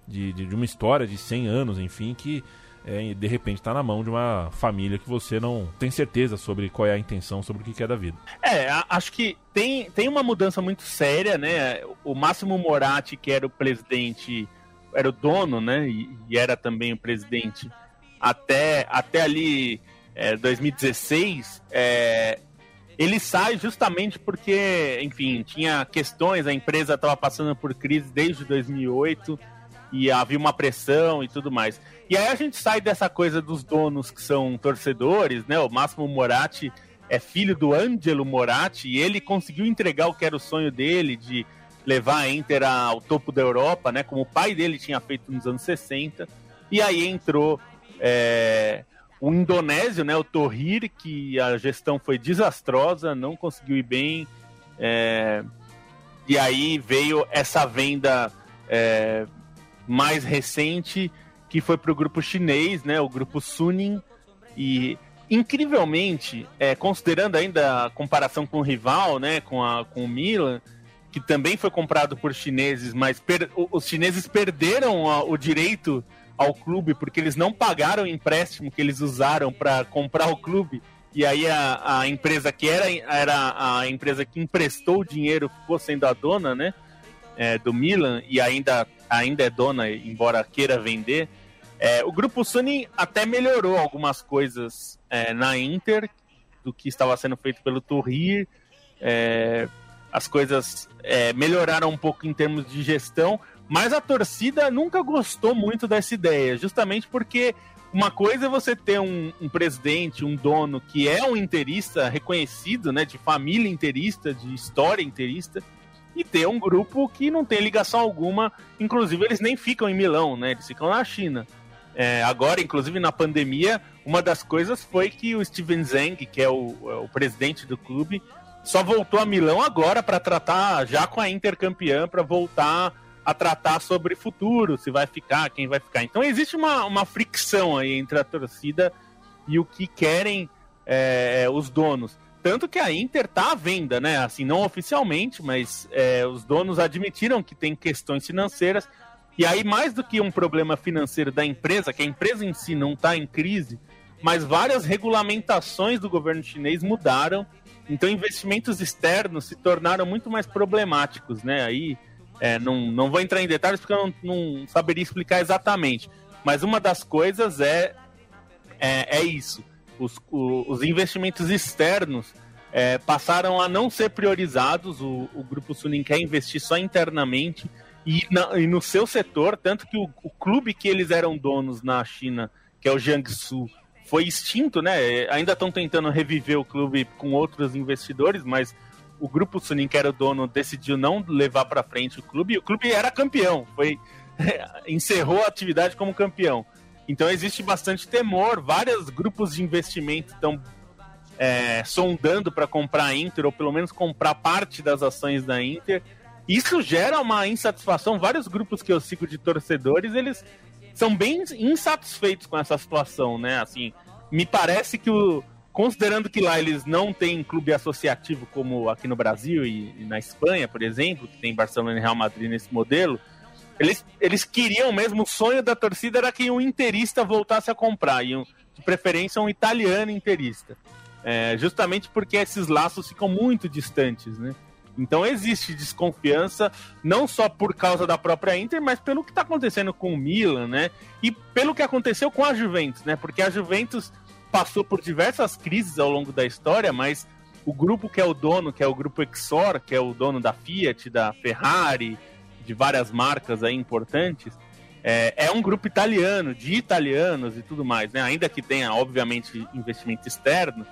de, de- de uma história de 100 anos, enfim, que é, de repente está na mão de uma família que você não tem certeza sobre qual é a intenção, sobre o que quer da vida. É, acho que tem, tem uma mudança muito séria, né? O Máximo Moratti, que era o presidente, era o dono, né? E, e era também o presidente até, até ali é, 2016. é, ele sai justamente porque, enfim, tinha questões, a empresa estava passando por crise desde 2008 e havia uma pressão e tudo mais. E aí a gente sai dessa coisa dos donos que são torcedores, né? O Máximo Moratti é filho do Angelo Moratti e ele conseguiu entregar o que era o sonho dele de levar a Inter ao topo da Europa, né? Como o pai dele tinha feito nos anos 60. E aí entrou é, o indonésio, né? O Torrir, que a gestão foi desastrosa, não conseguiu ir bem. é, e aí veio essa venda é, mais recente que foi para o grupo chinês, né? O grupo Suning e incrivelmente, é, considerando ainda a comparação com o rival, né? Com, a, com o Milan, que também foi comprado por chineses, mas per- os chineses perderam a- o direito ao clube porque eles não pagaram o empréstimo que eles usaram para comprar o clube. E aí a, a empresa que era, era a empresa que emprestou o dinheiro ficou sendo a dona, né? é, do Milan e ainda, ainda é dona, embora queira vender. É, o grupo Suning até melhorou algumas coisas é, na Inter do que estava sendo feito pelo Torrir. É, as coisas é, melhoraram um pouco em termos de gestão, mas a torcida nunca gostou muito dessa ideia, justamente porque uma coisa é você ter um, um presidente, um dono que é um interista reconhecido, né, de família interista, de história interista, e ter um grupo que não tem ligação alguma, inclusive eles nem ficam em Milão, né, eles ficam na China. É, agora, inclusive na pandemia, uma das coisas foi que o Steven Zeng, que é o, é o presidente do clube, só voltou a Milão agora para tratar, já com a Inter campeã, para voltar a tratar sobre futuro, se vai ficar, quem vai ficar. Então existe uma, uma fricção aí entre a torcida e o que querem é, os donos. Tanto que a Inter tá à venda, né? Assim, não oficialmente, mas é, os donos admitiram que tem questões financeiras. E aí, mais do que um problema financeiro da empresa, que a empresa em si não está em crise, mas várias regulamentações do governo chinês mudaram. Então, investimentos externos se tornaram muito mais problemáticos, né? Aí, é, não, não vou entrar em detalhes porque eu não, não saberia explicar exatamente. Mas uma das coisas é, é, é isso os, o, os investimentos externos é, passaram a não ser priorizados. O, o Grupo Sunin quer investir só internamente e, na, e no seu setor, tanto que o, o, clube que eles eram donos na China, que é o Jiangsu, foi extinto, né? Ainda estão tentando reviver o clube com outros investidores, mas o Grupo Sunin, que era o dono, decidiu não levar para frente o clube. E o clube era campeão, foi encerrou a atividade como campeão. Então existe bastante temor, vários grupos de investimento estão é, sondando para comprar a Inter, ou pelo menos comprar parte das ações da Inter. Isso gera uma insatisfação. Vários grupos que eu sigo de torcedores, eles são bem insatisfeitos com essa situação, né? Assim, me parece que o, considerando que lá eles não têm clube associativo como aqui no Brasil e, e na Espanha, por exemplo, que tem Barcelona e Real Madrid nesse modelo, eles, eles queriam mesmo, o sonho da torcida era que um interista voltasse a comprar, e um, de preferência um italiano interista. É, justamente porque esses laços ficam muito distantes, né? Então existe desconfiança, não só por causa da própria Inter, mas pelo que está acontecendo com o Milan, né? E pelo que aconteceu com a Juventus, né? Porque a Juventus passou por diversas crises ao longo da história, mas o grupo que é o dono, que é o grupo Exor, que é o dono da Fiat, da Ferrari, de várias marcas aí importantes, é, é, um grupo italiano, de italianos e tudo mais, né? Ainda que tenha, obviamente, investimento externo,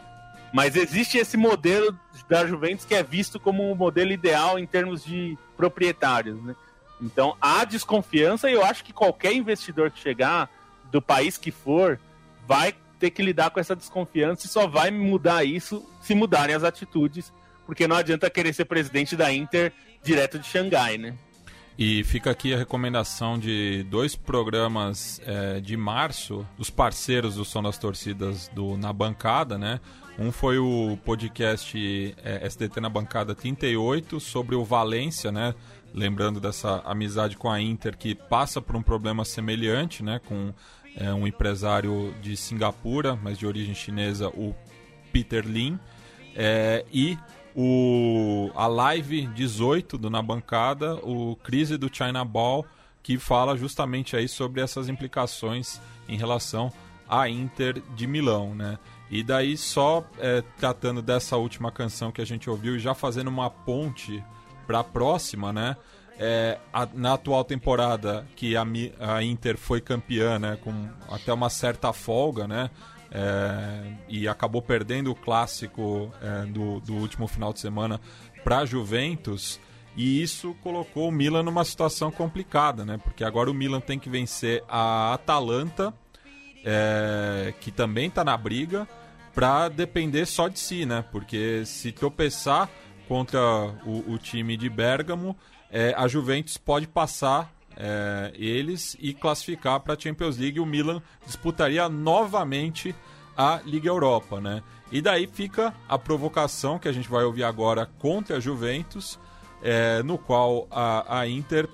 mas existe esse modelo da Juventus que é visto como um modelo ideal em termos de proprietários, né? Então há desconfiança e eu acho que qualquer investidor que chegar, do país que for, vai ter que lidar com essa desconfiança e só vai mudar isso se mudarem as atitudes, porque não adianta querer ser presidente da Inter direto de Xangai, né? E fica aqui a recomendação de dois programas é, de março, dos parceiros do Som das Torcidas do Na Bancada, né? Um foi o podcast é, SDT na Bancada 38 sobre o Valência, né? Lembrando dessa amizade com a Inter que passa por um problema semelhante, né? Com é, um empresário de Singapura, mas de origem chinesa, o Peter Lin. É, e o, a live 18 do Na Bancada, o Crise do China Ball, que fala justamente aí sobre essas implicações em relação à Inter de Milão, né? E daí só é, tratando dessa última canção que a gente ouviu e já fazendo uma ponte para a próxima, né? É, a, na atual temporada que a, a Inter foi campeã, né? Com até uma certa folga, né? É, e acabou perdendo o clássico é, do, do último final de semana para Juventus. E isso colocou o Milan numa situação complicada, né? Porque agora o Milan tem que vencer a Atalanta, é, que também está na briga, para depender só de si, né? Porque se tropeçar contra o, o time de Bergamo, é, a Juventus pode passar é, eles e classificar para a Champions League. O Milan disputaria novamente a Liga Europa, né? E daí fica a provocação que a gente vai ouvir agora contra a Juventus, é, no qual a, a Inter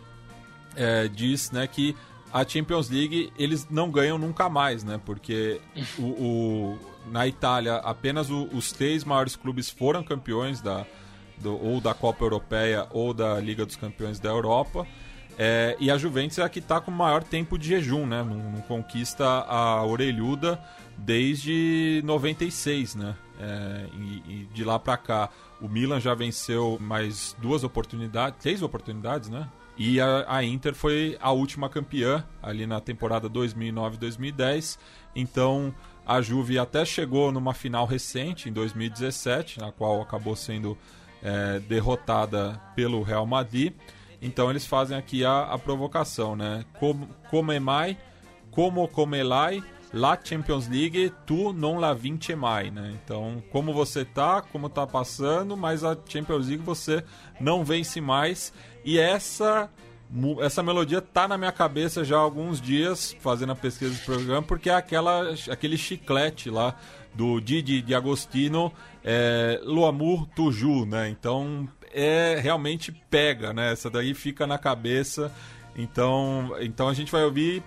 é, diz né, que a Champions League eles não ganham nunca mais, né? Porque o, o na Itália apenas o, os três maiores clubes foram campeões da, do, ou da Copa Europeia ou da Liga dos Campeões da Europa. É, e a Juventus é a que está com o maior tempo de jejum, né? Não, não conquista a orelhuda desde 96, né? É, e, e, de lá para cá, o Milan já venceu mais duas oportunidades, três oportunidades, né? E a, a Inter foi a última campeã ali na temporada 2009-2010. Então a Juve até chegou numa final recente, em 2017, na qual acabou sendo é, derrotada pelo Real Madrid. Então eles fazem aqui a, a provocação, né? Como, é mai, como comelai la Champions League tu non la vince mai, né? Então, como você tá, como tá passando, mas a Champions League você não vence mais. E essa essa melodia tá na minha cabeça já há alguns dias, fazendo a pesquisa do programa, porque é aquela, aquele chiclete lá do Didi de Agostino, é, Lo Amour Toujours, né? Então, é realmente pega, né? Essa daí fica na cabeça. Então, então a gente vai ouvir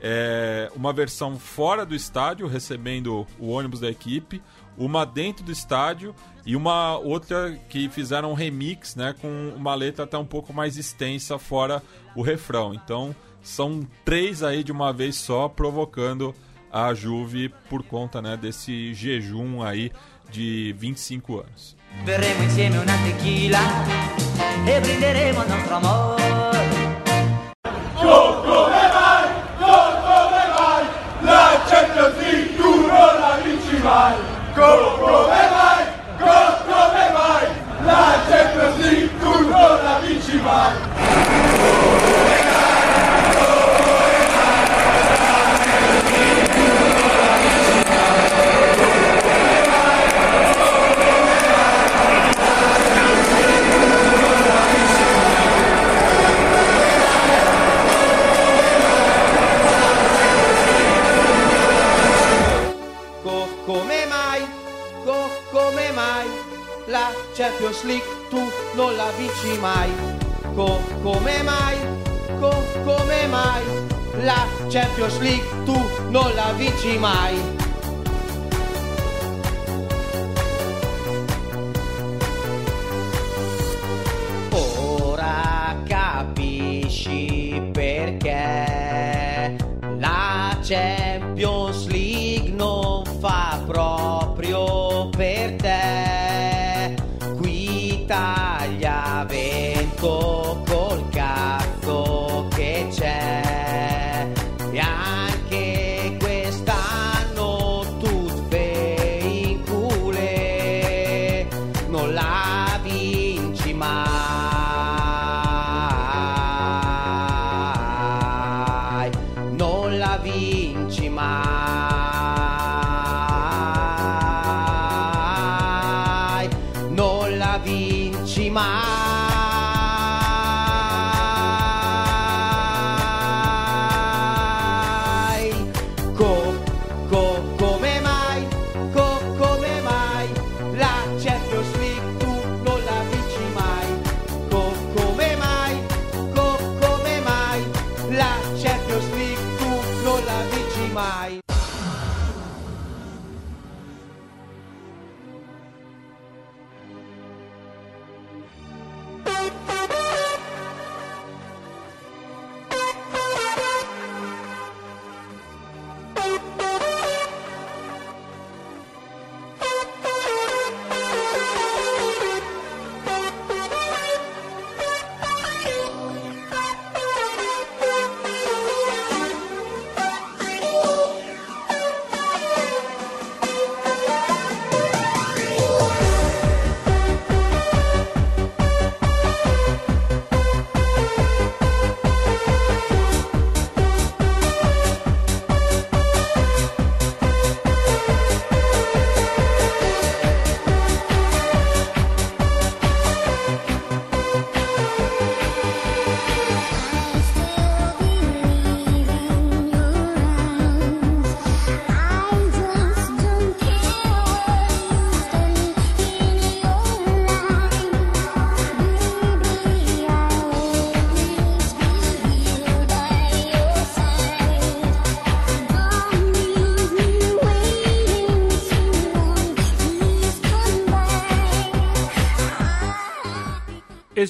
é, uma versão fora do estádio, recebendo o ônibus da equipe, uma dentro do estádio e uma outra que fizeram um remix, né, com uma letra até um pouco mais extensa fora o refrão. Então, são três aí de uma vez só, provocando a Juve por conta, né, desse jejum aí de 25 anos. Verremo insieme una tequila e brinderemo il nostro amore. Go, go, e vai, go, go, la Champions League tu non la vinci mai. Go, go, e vai, go, la Champions League tu non la vinci mai. Champions League tu non la vinci mai? Co- come mai, co- come mai la Champions League tu non la vinci mai? Ora capisci perché la Champions League non fa proprio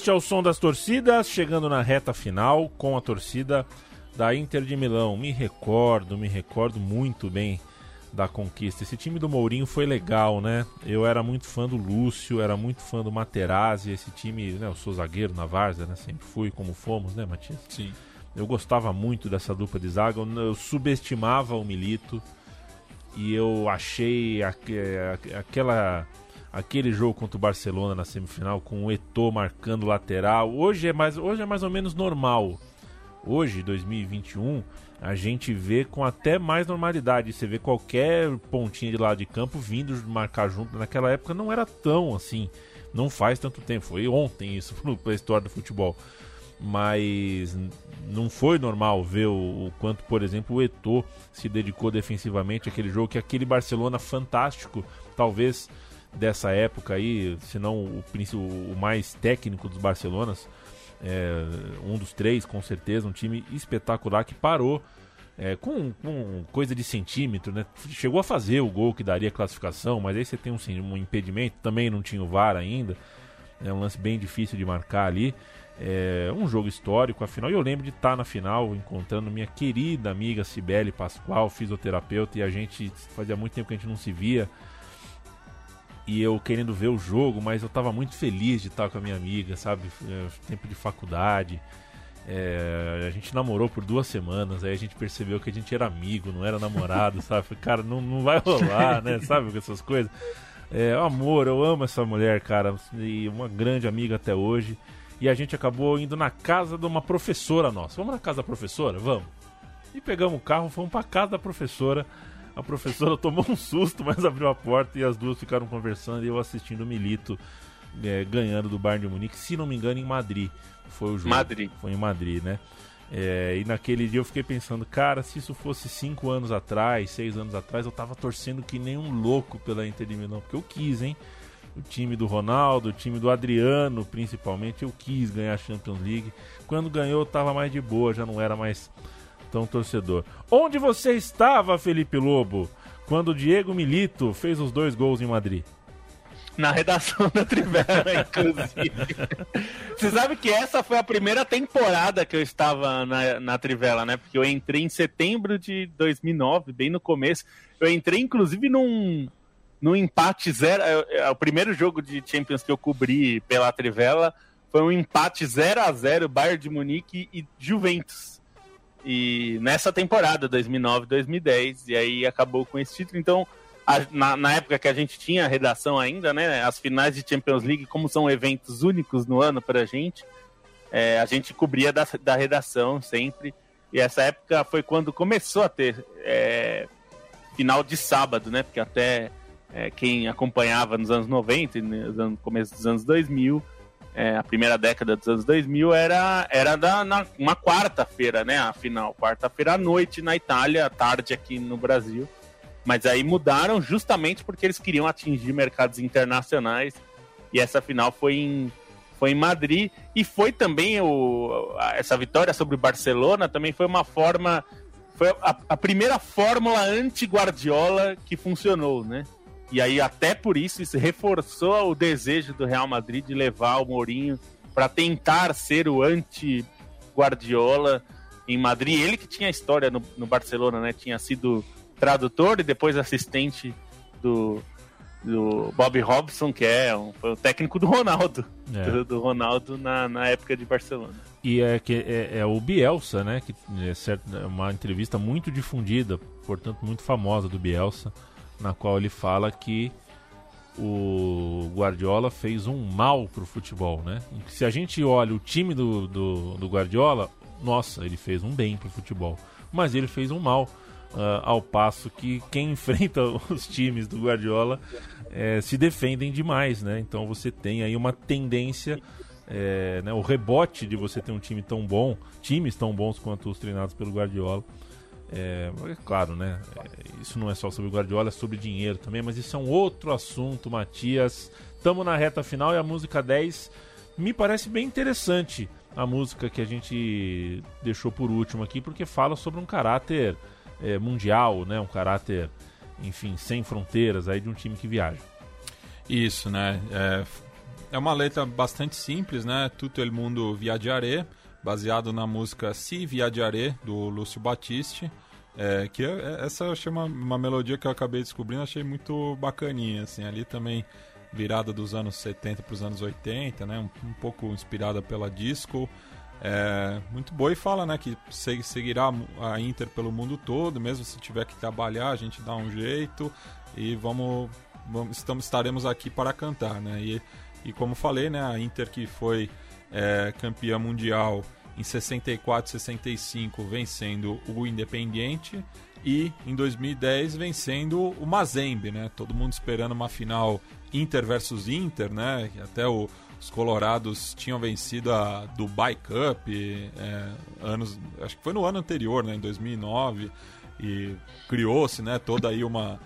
Este é o som das torcidas, chegando na reta final com a torcida da Inter de Milão. Me recordo, me recordo muito bem da conquista. Esse time do Mourinho foi legal, né? Eu era muito fã do Lúcio, era muito fã do Materazzi. Esse time, né? Eu sou zagueiro na Várzea, né? Sempre fui, como fomos, né, Matias? Sim. Eu gostava muito dessa dupla de zaga, eu, eu subestimava o Milito e eu achei aque- aquela aquele jogo contra o Barcelona na semifinal com o Eto'o marcando lateral. Hoje é mais hoje é mais ou menos normal. Hoje, 2021, a gente vê com até mais normalidade. Você vê qualquer pontinha de lado de campo vindo marcar junto. Naquela época não era tão assim. Não faz tanto tempo. Foi ontem isso para a história do futebol. Mas não foi normal ver o, o, quanto, por exemplo, o Eto'o se dedicou defensivamente àquele jogo, que aquele Barcelona fantástico, talvez dessa época aí, se não o, o mais técnico dos Barcelonas, é, um dos três, com certeza, um time espetacular que parou é, com, com, coisa de centímetro, né? Chegou a fazer o gol que daria classificação, mas aí você tem um, um impedimento, também não tinha o VAR ainda. É um lance bem difícil de marcar ali. É um jogo histórico, afinal. E eu lembro de estar na final encontrando minha querida amiga Cibele Pascoal, fisioterapeuta, e a gente fazia muito tempo que a gente não se via e eu querendo ver o jogo, mas eu tava muito feliz de estar com a minha amiga, sabe? É, tempo de faculdade. É, a gente namorou por duas semanas, aí a gente percebeu que a gente era amigo, não era namorado, sabe? Cara, não, não vai rolar, né? Sabe com essas coisas? É, amor, eu amo essa mulher, cara, e uma grande amiga até hoje. E a gente acabou indo na casa de uma professora nossa. Vamos na casa da professora? Vamos. E pegamos o carro, fomos pra casa da professora a professora tomou um susto, mas abriu a porta e as duas ficaram conversando e eu assistindo o Milito é, ganhando do Bayern de Munique, se não me engano, em Madrid. Foi o jogo. Madrid. Foi em Madrid, né? É, e naquele dia eu fiquei pensando, cara, se isso fosse cinco anos atrás, seis anos atrás, eu tava torcendo que nem um louco pela Inter de Milão, porque eu quis, hein? O time do Ronaldo, o time do Adriano, principalmente, eu quis ganhar a Champions League. Quando ganhou, eu tava mais de boa, já não era mais tão torcedor. Onde você estava, Felipe Lobo, quando o Diego Milito fez os dois gols em Madrid? Na redação da Trivela, inclusive. Você sabe que essa foi a primeira temporada que eu estava na, na Trivela, né? Porque eu entrei em setembro de 2009, bem no começo. Eu entrei, inclusive, num, num empate zero. É, o primeiro jogo de Champions que eu cobri pela Trivela foi um empate 0 a 0 Bayern de Munique e Juventus. E nessa temporada, 2009-2010, e aí acabou com esse título. Então, a, na, na, época que a gente tinha redação ainda, né? As finais de Champions League, como são eventos únicos no ano pra gente, é, a gente cobria da, da redação sempre. E essa época foi quando começou a ter é, final de sábado, né? Porque até é, quem acompanhava nos anos 90 no começo dos anos 2000 é, a primeira década dos anos 2000 era, era da, na, uma quarta-feira, né? A final, quarta-feira à noite na Itália, tarde aqui no Brasil. Mas aí mudaram justamente porque eles queriam atingir mercados internacionais. E essa final foi em, foi em Madrid. E foi também o, essa vitória sobre o Barcelona também foi uma forma. Foi a, a primeira fórmula anti-Guardiola que funcionou, né? E aí, até por isso, isso reforçou o desejo do Real Madrid de levar o Mourinho para tentar ser o anti-Guardiola em Madrid. Ele que tinha história no, no, Barcelona, né? Tinha sido tradutor e depois assistente do, do Bob Robson, que é um, foi o técnico do Ronaldo. É. Do, do, Ronaldo na, na época de Barcelona. E é, que é, é o Bielsa, né? Que é, certo, é uma entrevista muito difundida, portanto, muito famosa do Bielsa na qual ele fala que o Guardiola fez um mal pro futebol, né? Se a gente olha o time do, do, do Guardiola, nossa, ele fez um bem pro futebol, mas ele fez um mal uh, ao passo que quem enfrenta os times do Guardiola é, se defendem demais, né? Então você tem aí uma tendência, é, né, o rebote de você ter um time tão bom, times tão bons quanto os treinados pelo Guardiola, é, é claro, né? É, isso não é só sobre Guardiola, é sobre dinheiro também, mas isso é um outro assunto, Matias. Estamos na reta final e a música 10 me parece bem interessante. A música que a gente deixou por último aqui, porque fala sobre um caráter é, mundial, né? Um caráter, enfim, sem fronteiras aí de um time que viaja. Isso, né? É, é uma letra bastante simples, né? Tutto el mundo viaggiare baseado na música Si Viaggiare, do Lúcio Batiste. É, que é, é, essa eu achei uma, uma melodia que eu acabei descobrindo, achei muito bacaninha, assim, ali também virada dos anos 70 para os anos 80, né, um, um, pouco inspirada pela disco, é, muito boa e fala, né, que seguirá a Inter pelo mundo todo, mesmo se tiver que trabalhar, a gente dá um jeito e vamos, vamos estamos, estaremos aqui para cantar, né, e, e como falei, né, a Inter que foi é, campeã mundial em 64 65 vencendo o Independiente e em 2010 vencendo o Mazembe, né? Todo mundo esperando uma final Inter versus Inter, né? Até o- os Colorados tinham vencido a Dubai Cup é, anos, acho que foi no ano anterior, né? Em 2009 e criou-se, né? Toda aí uma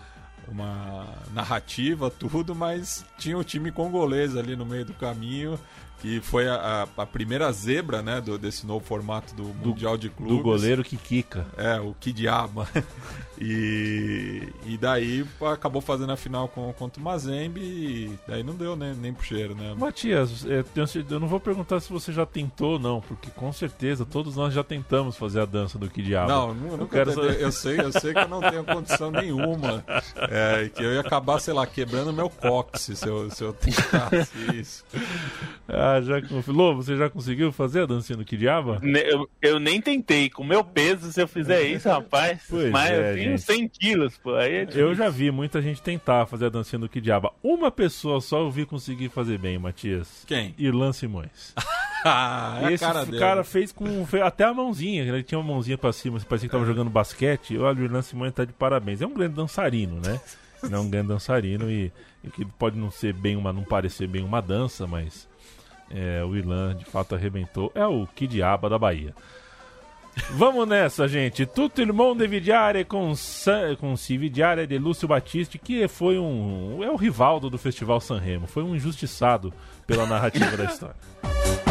uma narrativa, tudo, mas tinha o time congolês ali no meio do caminho, que foi a, a- a primeira zebra, né, do, desse novo formato do, Mundial de Clubes. Do goleiro que quica. É, o Kidiaba. E, e daí acabou fazendo a final com, contra o Mazembe e daí não deu né, nem pro cheiro, né? Matias, é, eu não vou perguntar se você já tentou ou não, porque com certeza todos nós já tentamos fazer a dança do que diabo. Não, nu- nunca quero saber- eu sei, eu sei que eu não tenho condição nenhuma. É, que eu ia acabar, sei lá, quebrando meu cóccix se eu, se eu tentasse isso. Ah, já Lô, você já conseguiu fazer a dancinha do? Ne- Eu, eu nem tentei. Com o meu peso, se eu fizer isso, rapaz. Pois mas é, eu tenho gente. 100 quilos, pô. Aí é Eu já vi muita gente tentar fazer a dancinha do que diabo. Uma pessoa só eu vi conseguir fazer bem, Matias. Quem? Irlan Simões. Ah, é Esse cara cara fez com fez até a mãozinha, ele tinha uma mãozinha pra cima, parecia que tava jogando basquete. Olha, o Irlan Simões tá de parabéns. É um grande dançarino, né? Ele é um grande dançarino e, e que pode não ser bem uma, não parecer bem uma dança, mas é, o Irlan de fato arrebentou. É o Kidiaba da Bahia. Vamos nessa, gente. Tutto il mondo vidiare com, com si vidiare de Lúcio Battisti, que foi um. É o Rivaldo do Festival Sanremo. Foi um injustiçado pela narrativa da história.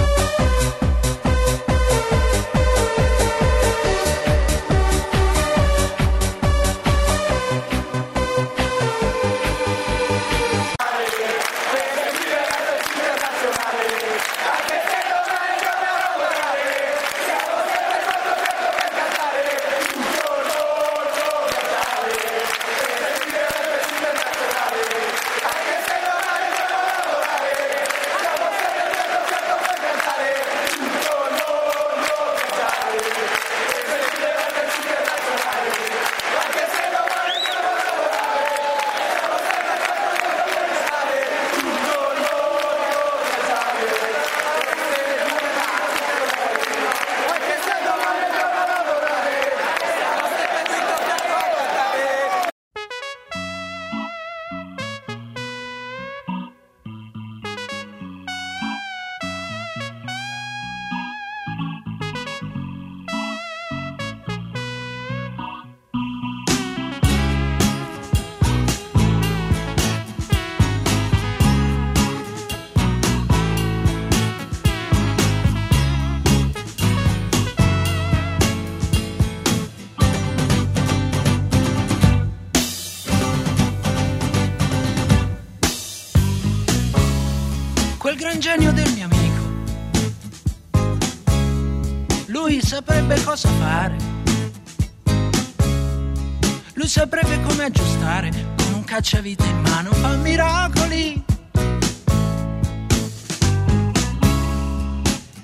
cacciavite in mano, fa miracoli.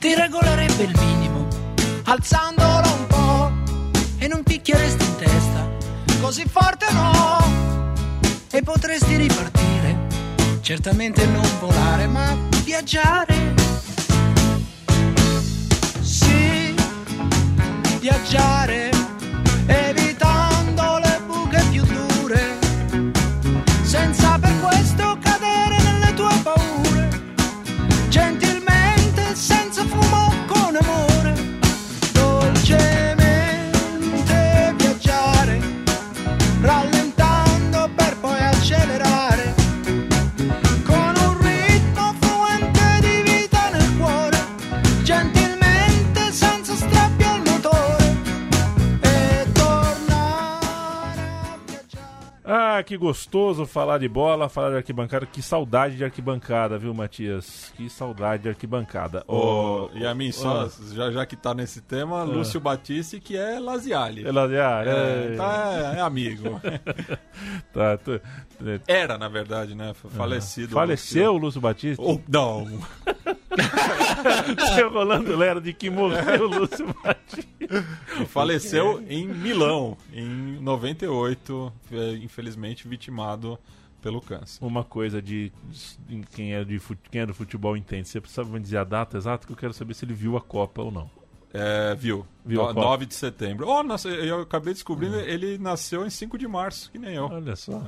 Ti regolerebbe il minimo, alzandolo un po' e non picchieresti in testa, così forte no. E potresti ripartire certamente gostoso falar de bola, falar de arquibancada. Que saudade de arquibancada, viu, Matias? Que saudade de arquibancada. Ô, Ô, e a mim, só, ô, já, já que tá nesse tema, Lúcio Batiste, que é Laziali. ela- ah, É, é, tá, é amigo. tá, é, Era, na verdade, né? Falecido. Faleceu o Lúcio Batista? Ou, não. Seu Rolando Lera de que morreu o Lúcio Batista. Faleceu em Milão, em 98, é, infelizmente vitimado pelo câncer. Uma coisa de, de- quem, é de quem é do futebol entende. Você precisa me dizer a data exata que eu quero saber se ele viu a Copa ou não. É, viu. Viu Copa. 9 de setembro. Oh, nossa, eu acabei descobrindo, ele nasceu em 5 de março, que nem eu. Olha só.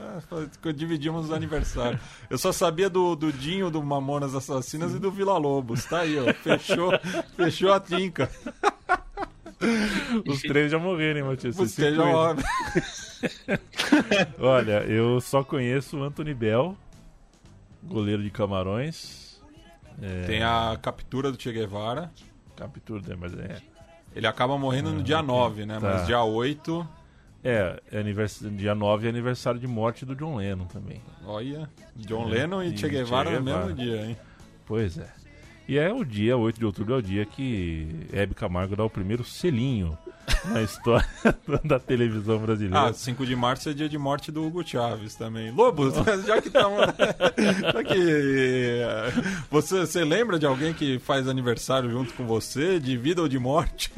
É, dividimos os aniversários. Eu só sabia do, do Dinho, do Mamonas Assassinas e do Vila Lobos. Tá aí, ó. Fechou, fechou a trinca. Os três já morreram, hein, Matias? Você se já cuida. olha. Eu só conheço o Anthony Bell, goleiro de Camarões. É, Tem a captura do Che Guevara. captura, né, mas é. Ele acaba morrendo no dia 9, né? Tá. Mas dia 8, É, é anivers... dia 9 é aniversário de morte do John Lennon também. olha, John É, Lennon e, e Che Guevara no mesmo dia, hein? Pois é. E é o dia, 8 de outubro, é o dia que Hebe Camargo dá o primeiro selinho na história da televisão brasileira. Ah, 5 de março é dia de morte do Hugo Chaves também. Lobos, já que estamos. já que. eh, Você, você lembra de alguém que faz aniversário junto com você, de vida ou de morte?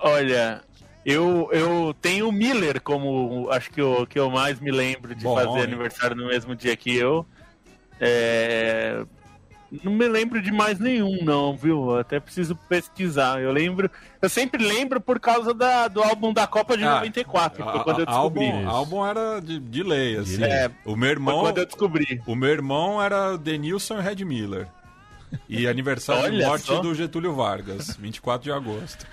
Olha, eu, eu tenho o Miller como acho que o que eu mais me lembro de Bom, fazer hein? aniversário no mesmo dia que eu. É, Não me lembro de mais nenhum, não, viu? Eu Até preciso pesquisar. Eu lembro. Eu sempre lembro por causa da, do álbum da Copa de Ah, 94, que foi A- quando eu descobri. álbum, álbum era de, de lei, assim. É, o meu Foi irmão. quando eu descobri. O meu irmão era Denilson e Red Miller. E aniversário de morte só. do Getúlio Vargas, 24 de agosto.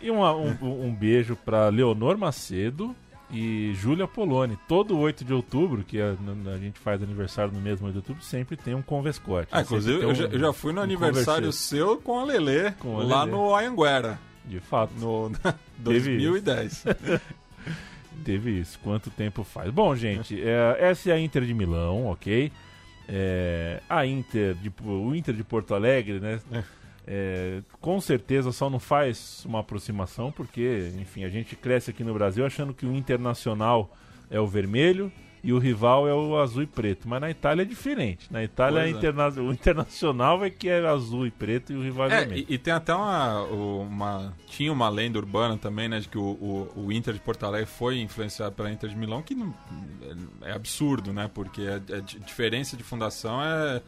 E uma- um, um beijo pra Leonor Macedo e Júlia Poloni. Todo 8 de outubro, que a, a gente faz aniversário no mesmo 8 de outubro, sempre tem um convescote. Ah, inclusive, tem eu já, um- eu já fui no um aniversário seu com a Lelê, Com a lá Lelê. no Anhanguera, De fato. no Teve 2010. Teve isso. Quanto tempo faz? Bom, gente, é, essa é a Inter de Milão, ok? É, a Inter, de, o Inter de Porto Alegre, né? é, com certeza só não faz uma aproximação, porque, enfim, a gente cresce aqui no Brasil achando que o Internacional é o vermelho e o rival é o azul e preto. Mas na Itália é diferente. Na Itália é. interna- o Internacional é que é azul e preto e o rival é, É, vermelho. e, e tem até uma, uma. Tinha uma lenda urbana também, né? De que o, o, o Inter de Porto Alegre foi influenciado pela Inter de Milão, que não, é, é absurdo, né? Porque a, a di- diferença de fundação é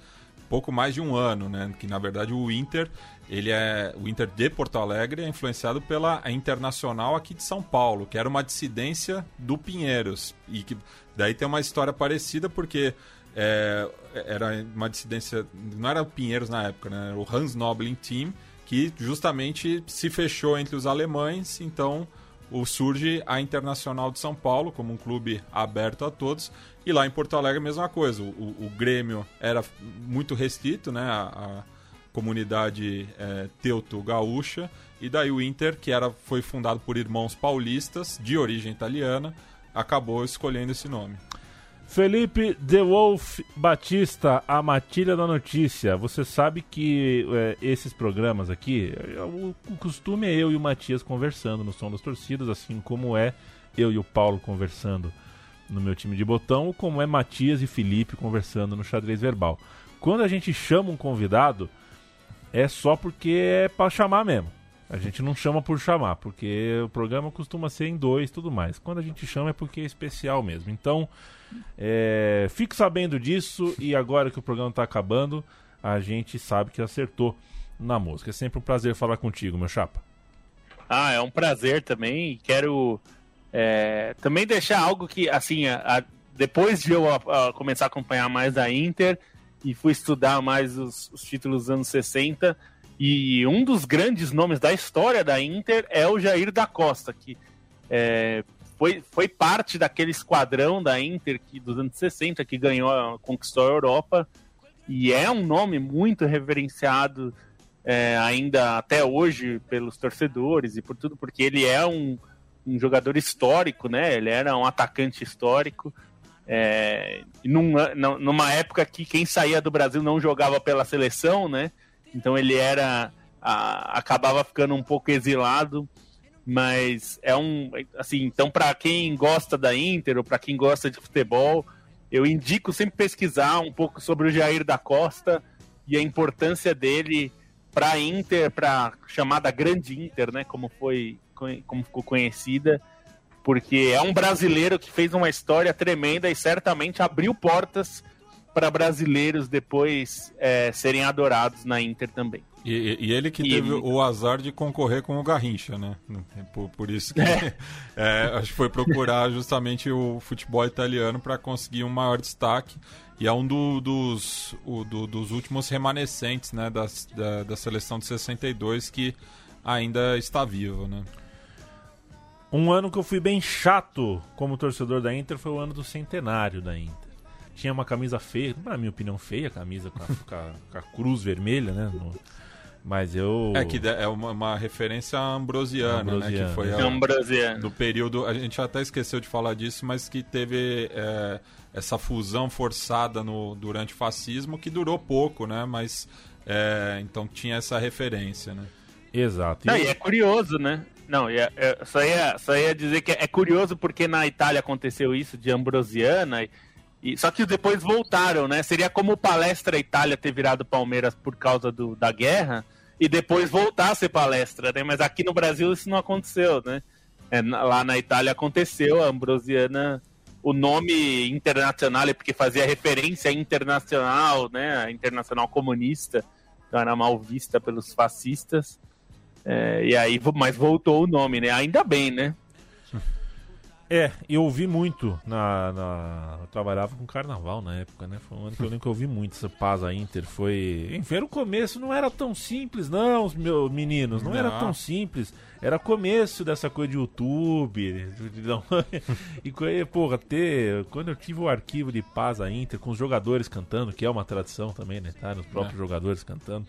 pouco mais de um ano, né? Que na verdade o Inter, ele é. O Inter de Porto Alegre é influenciado pela Internacional aqui de São Paulo, que era uma dissidência do Pinheiros. E que daí tem uma história parecida, porque. é, era uma dissidência, não era o Pinheiros na época, né? Era o Hans Nobling Team, que justamente se fechou entre os alemães, então o, surge a Internacional de São Paulo como um clube aberto a todos, e lá em Porto Alegre a mesma coisa, o, o- Grêmio era muito restrito, né? A, a comunidade é, teuto-gaúcha, e daí o Inter, que era, foi fundado por irmãos paulistas de origem italiana, acabou escolhendo esse nome. Felipe The Wolf Batista, a matilha da notícia. Você sabe que é, esses programas aqui, é, o, o costume é eu e o Matias conversando no som das torcidas, assim como é eu e o Paulo conversando no meu time de botão, como é Matias e Felipe conversando no xadrez verbal. Quando a gente chama um convidado, é só porque é pra chamar mesmo. A gente não chama por chamar, porque o programa costuma ser em dois tudo mais. Quando a gente chama é porque é especial mesmo. Então, é, fique sabendo disso e agora que o programa está acabando, a gente sabe que acertou na música. É sempre um prazer falar contigo, meu chapa. Ah, é um prazer também. Quero é, também deixar algo que, assim, a- a- depois de eu a começar a acompanhar mais a Inter e fui estudar mais os, os títulos dos anos 60, e um dos grandes nomes da história da Inter é o Jair da Costa, que é, foi, foi parte daquele esquadrão da Inter que, dos anos 60 que ganhou, conquistou a Europa, e é um nome muito reverenciado é, ainda até hoje pelos torcedores e por tudo, porque ele é um, um jogador histórico, né? Ele era um atacante histórico. É, e num- num- numa época que quem saía do Brasil não jogava pela seleção, né? Então ele era a- acabava ficando um pouco exilado, mas é um assim, então para quem gosta da Inter ou para quem gosta de futebol, eu indico sempre pesquisar um pouco sobre o Jair da Costa e a importância dele para a Inter, para chamada Grande Inter, né, como foi como ficou conhecida, porque é um brasileiro que fez uma história tremenda e certamente abriu portas para brasileiros depois é, serem adorados na Inter também. E, e- ele que E teve ele- o azar de concorrer com o Garrincha, né? Por, por isso que é, acho que foi procurar justamente o futebol italiano para conseguir um maior destaque. E é um do- dos, o- do- dos últimos remanescentes né, das- da, da seleção de 62 que ainda está vivo, né? Um ano que eu fui bem chato como torcedor da Inter foi o ano do centenário da Inter. Tinha uma camisa feia, na minha opinião, feia a camisa com a, com a- com a cruz vermelha, né? No- mas eu. É que é uma, uma referência ambrosiana, né? Ambrosiana, Que foi a- Ambrosiano. do período. A gente até esqueceu de falar disso, mas que teve é, essa fusão forçada no, durante o fascismo que durou pouco, né? Mas é, então tinha essa referência, né? Exato. Não, E é curioso, né? Não, ia, é, só, ia, só ia dizer que é curioso porque na Itália aconteceu isso de Ambrosiana, e, e- só que depois voltaram, né? Seria como Palestra Itália ter virado Palmeiras por causa do, da guerra e depois voltar a ser Palestra, né? Mas aqui no Brasil isso não aconteceu, né? É, lá na Itália aconteceu, a Ambrosiana, o nome internacional é porque fazia referência internacional, né? A internacional comunista, então era mal vista pelos fascistas. É, e aí, mas voltou o nome, né? Ainda bem, né? É, eu ouvi muito na, na- Eu trabalhava com carnaval na época, né? Foi um ano que eu lembro que eu ouvi muito essa paz a Inter. Foi. Enfim, era o começo, não era tão simples, não, os meus meninos. Não, era Não. tão simples. Era começo dessa coisa de YouTube. não- e porra, ter. Quando eu tive o arquivo de paz a Inter, com os jogadores cantando, que é uma tradição também, né? Tá? Os próprios jogadores cantando.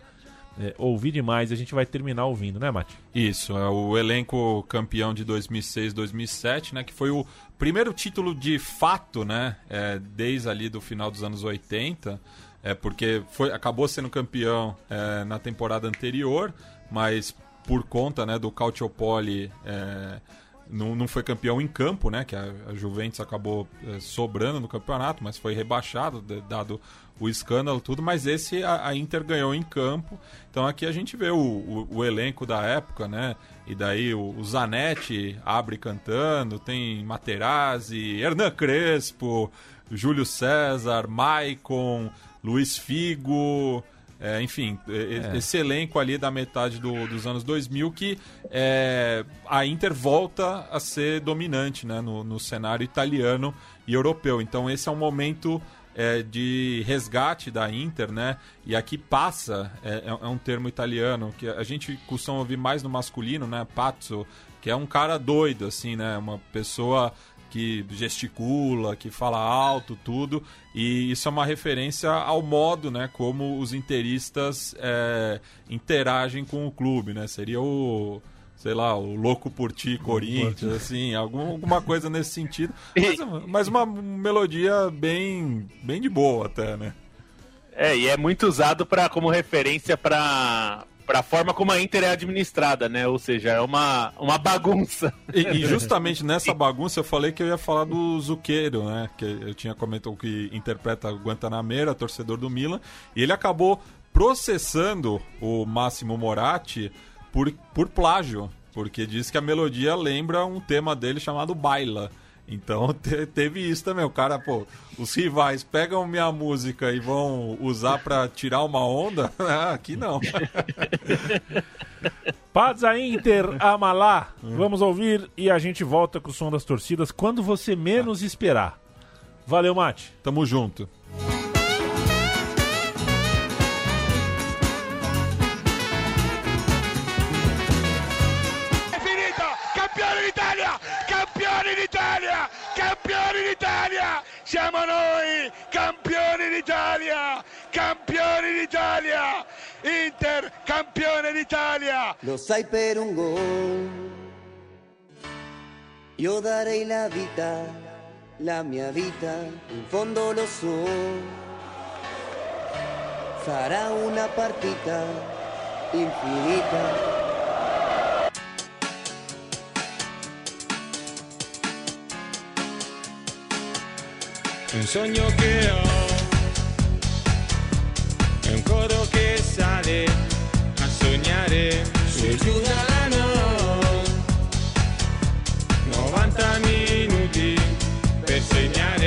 É, ouvi demais a gente vai terminar ouvindo, né, Mati? Isso, é o elenco campeão de 2006-2007, né? Que foi o primeiro título de fato, né? é, desde ali do final dos anos 80. É, porque foi, acabou sendo campeão é, na temporada anterior, mas por conta né, do Calciopoli é, não, não foi campeão em campo, né? Que a, Juventus acabou é, sobrando no campeonato, mas foi rebaixado, dado o escândalo tudo, mas esse a, a Inter ganhou em campo. Então aqui a gente vê o, o, o elenco da época, né? E daí o, o Zanetti abre cantando, tem Materazzi, Hernan Crespo, Júlio César, Maicon, Luiz Figo, é, enfim, e- esse elenco ali da metade do- dos anos 2000 que é, a Inter volta a ser dominante né, no, no cenário italiano e europeu. Então esse é um momento é, de resgate da Inter, né? E aqui passa, é, é um termo italiano que a gente costuma ouvir mais no masculino, né? Pazzo, que é um cara doido, assim, né? Uma pessoa que gesticula, que fala alto, tudo. E isso é uma referência ao modo, né, como os interistas é, interagem com o clube, né? Seria o, sei lá, o louco por ti, Corinthians, assim, algum, alguma coisa nesse sentido. Mas, mas uma melodia bem, bem de boa até, né? É, e é muito usado pra, como referência para para a forma como a Inter é administrada, né? Ou seja, é uma, uma bagunça. E, e justamente nessa bagunça eu falei que eu ia falar do Zuqueiro, né? Que eu tinha comentado que interpreta o Guantanameira, torcedor do Milan, e ele acabou processando o Máximo Moratti por, por plágio, porque diz que a melodia lembra um tema dele chamado Baila. Então te- teve isso também. O cara, pô, os rivais pegam minha música e vão usar pra tirar uma onda? Ah, Aqui não. Pazza Inter Amalá. Vamos ouvir e a gente volta com o som das torcidas quando você menos esperar. Valeu, Mate. Tamo junto. Noi! Campioni d'Italia! Campioni d'Italia! Inter, campione d'Italia! Lo sai per un gol. Io darei la vita, la mia vita, in fondo lo so. Sarà una partita infinita. Un sogno che ho, è un coro che sale a sognare su e giù da noi. 90 minuti per segnare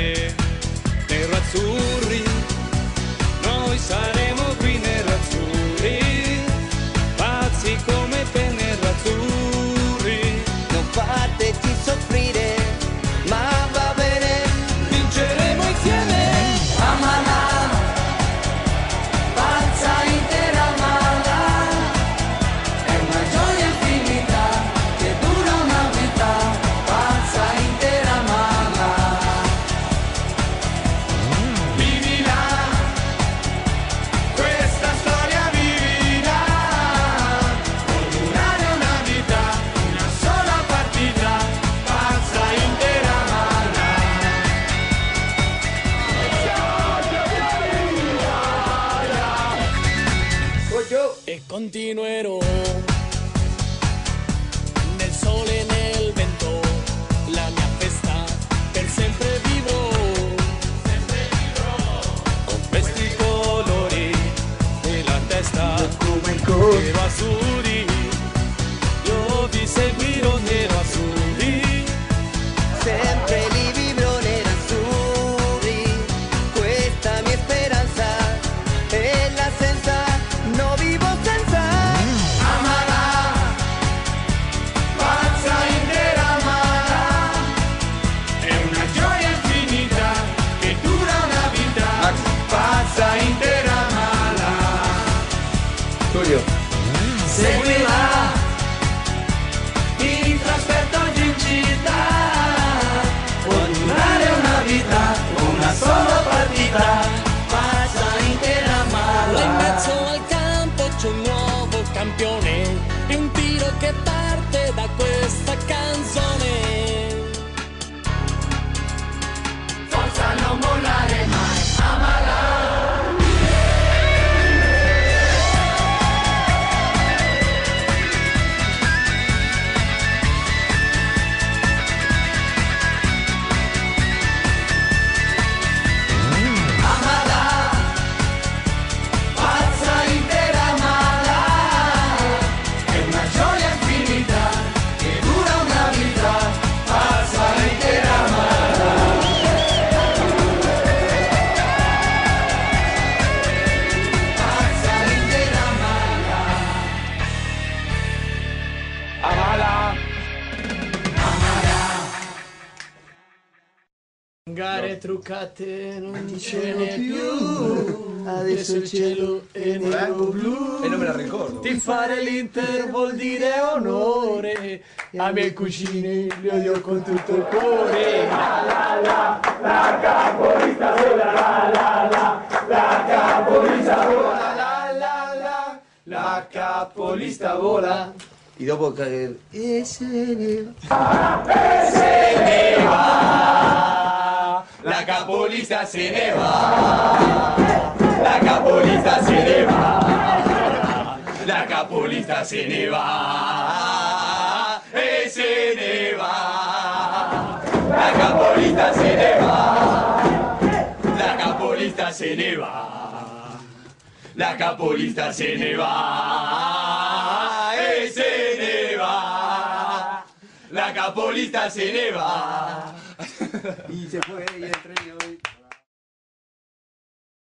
continuerò. Nel sole e nel vento, la mia festa per sempre vivrò. Con questi colori nella testa, nero azzurri, io vi seguirò nero Gare truccate non ce n'è più. Adesso il cielo è nero blu. E non me la ricordo. Ti fare l'Inter vuol dire onore. A miei cugini li odio con tutto il cuore. La la la, la capolista vola. La la la, la capolista vola. La la la, la capolista vola. Y dopo che... E se ne E se ne va. La capolista se ne va. La capolista se ne va. La capolista se ne va. E se ne va. La capolista se ne va. La capolista se ne va. La capolista se ne va. E se ne va. La capolista se ne va. Y se fue y el hoy.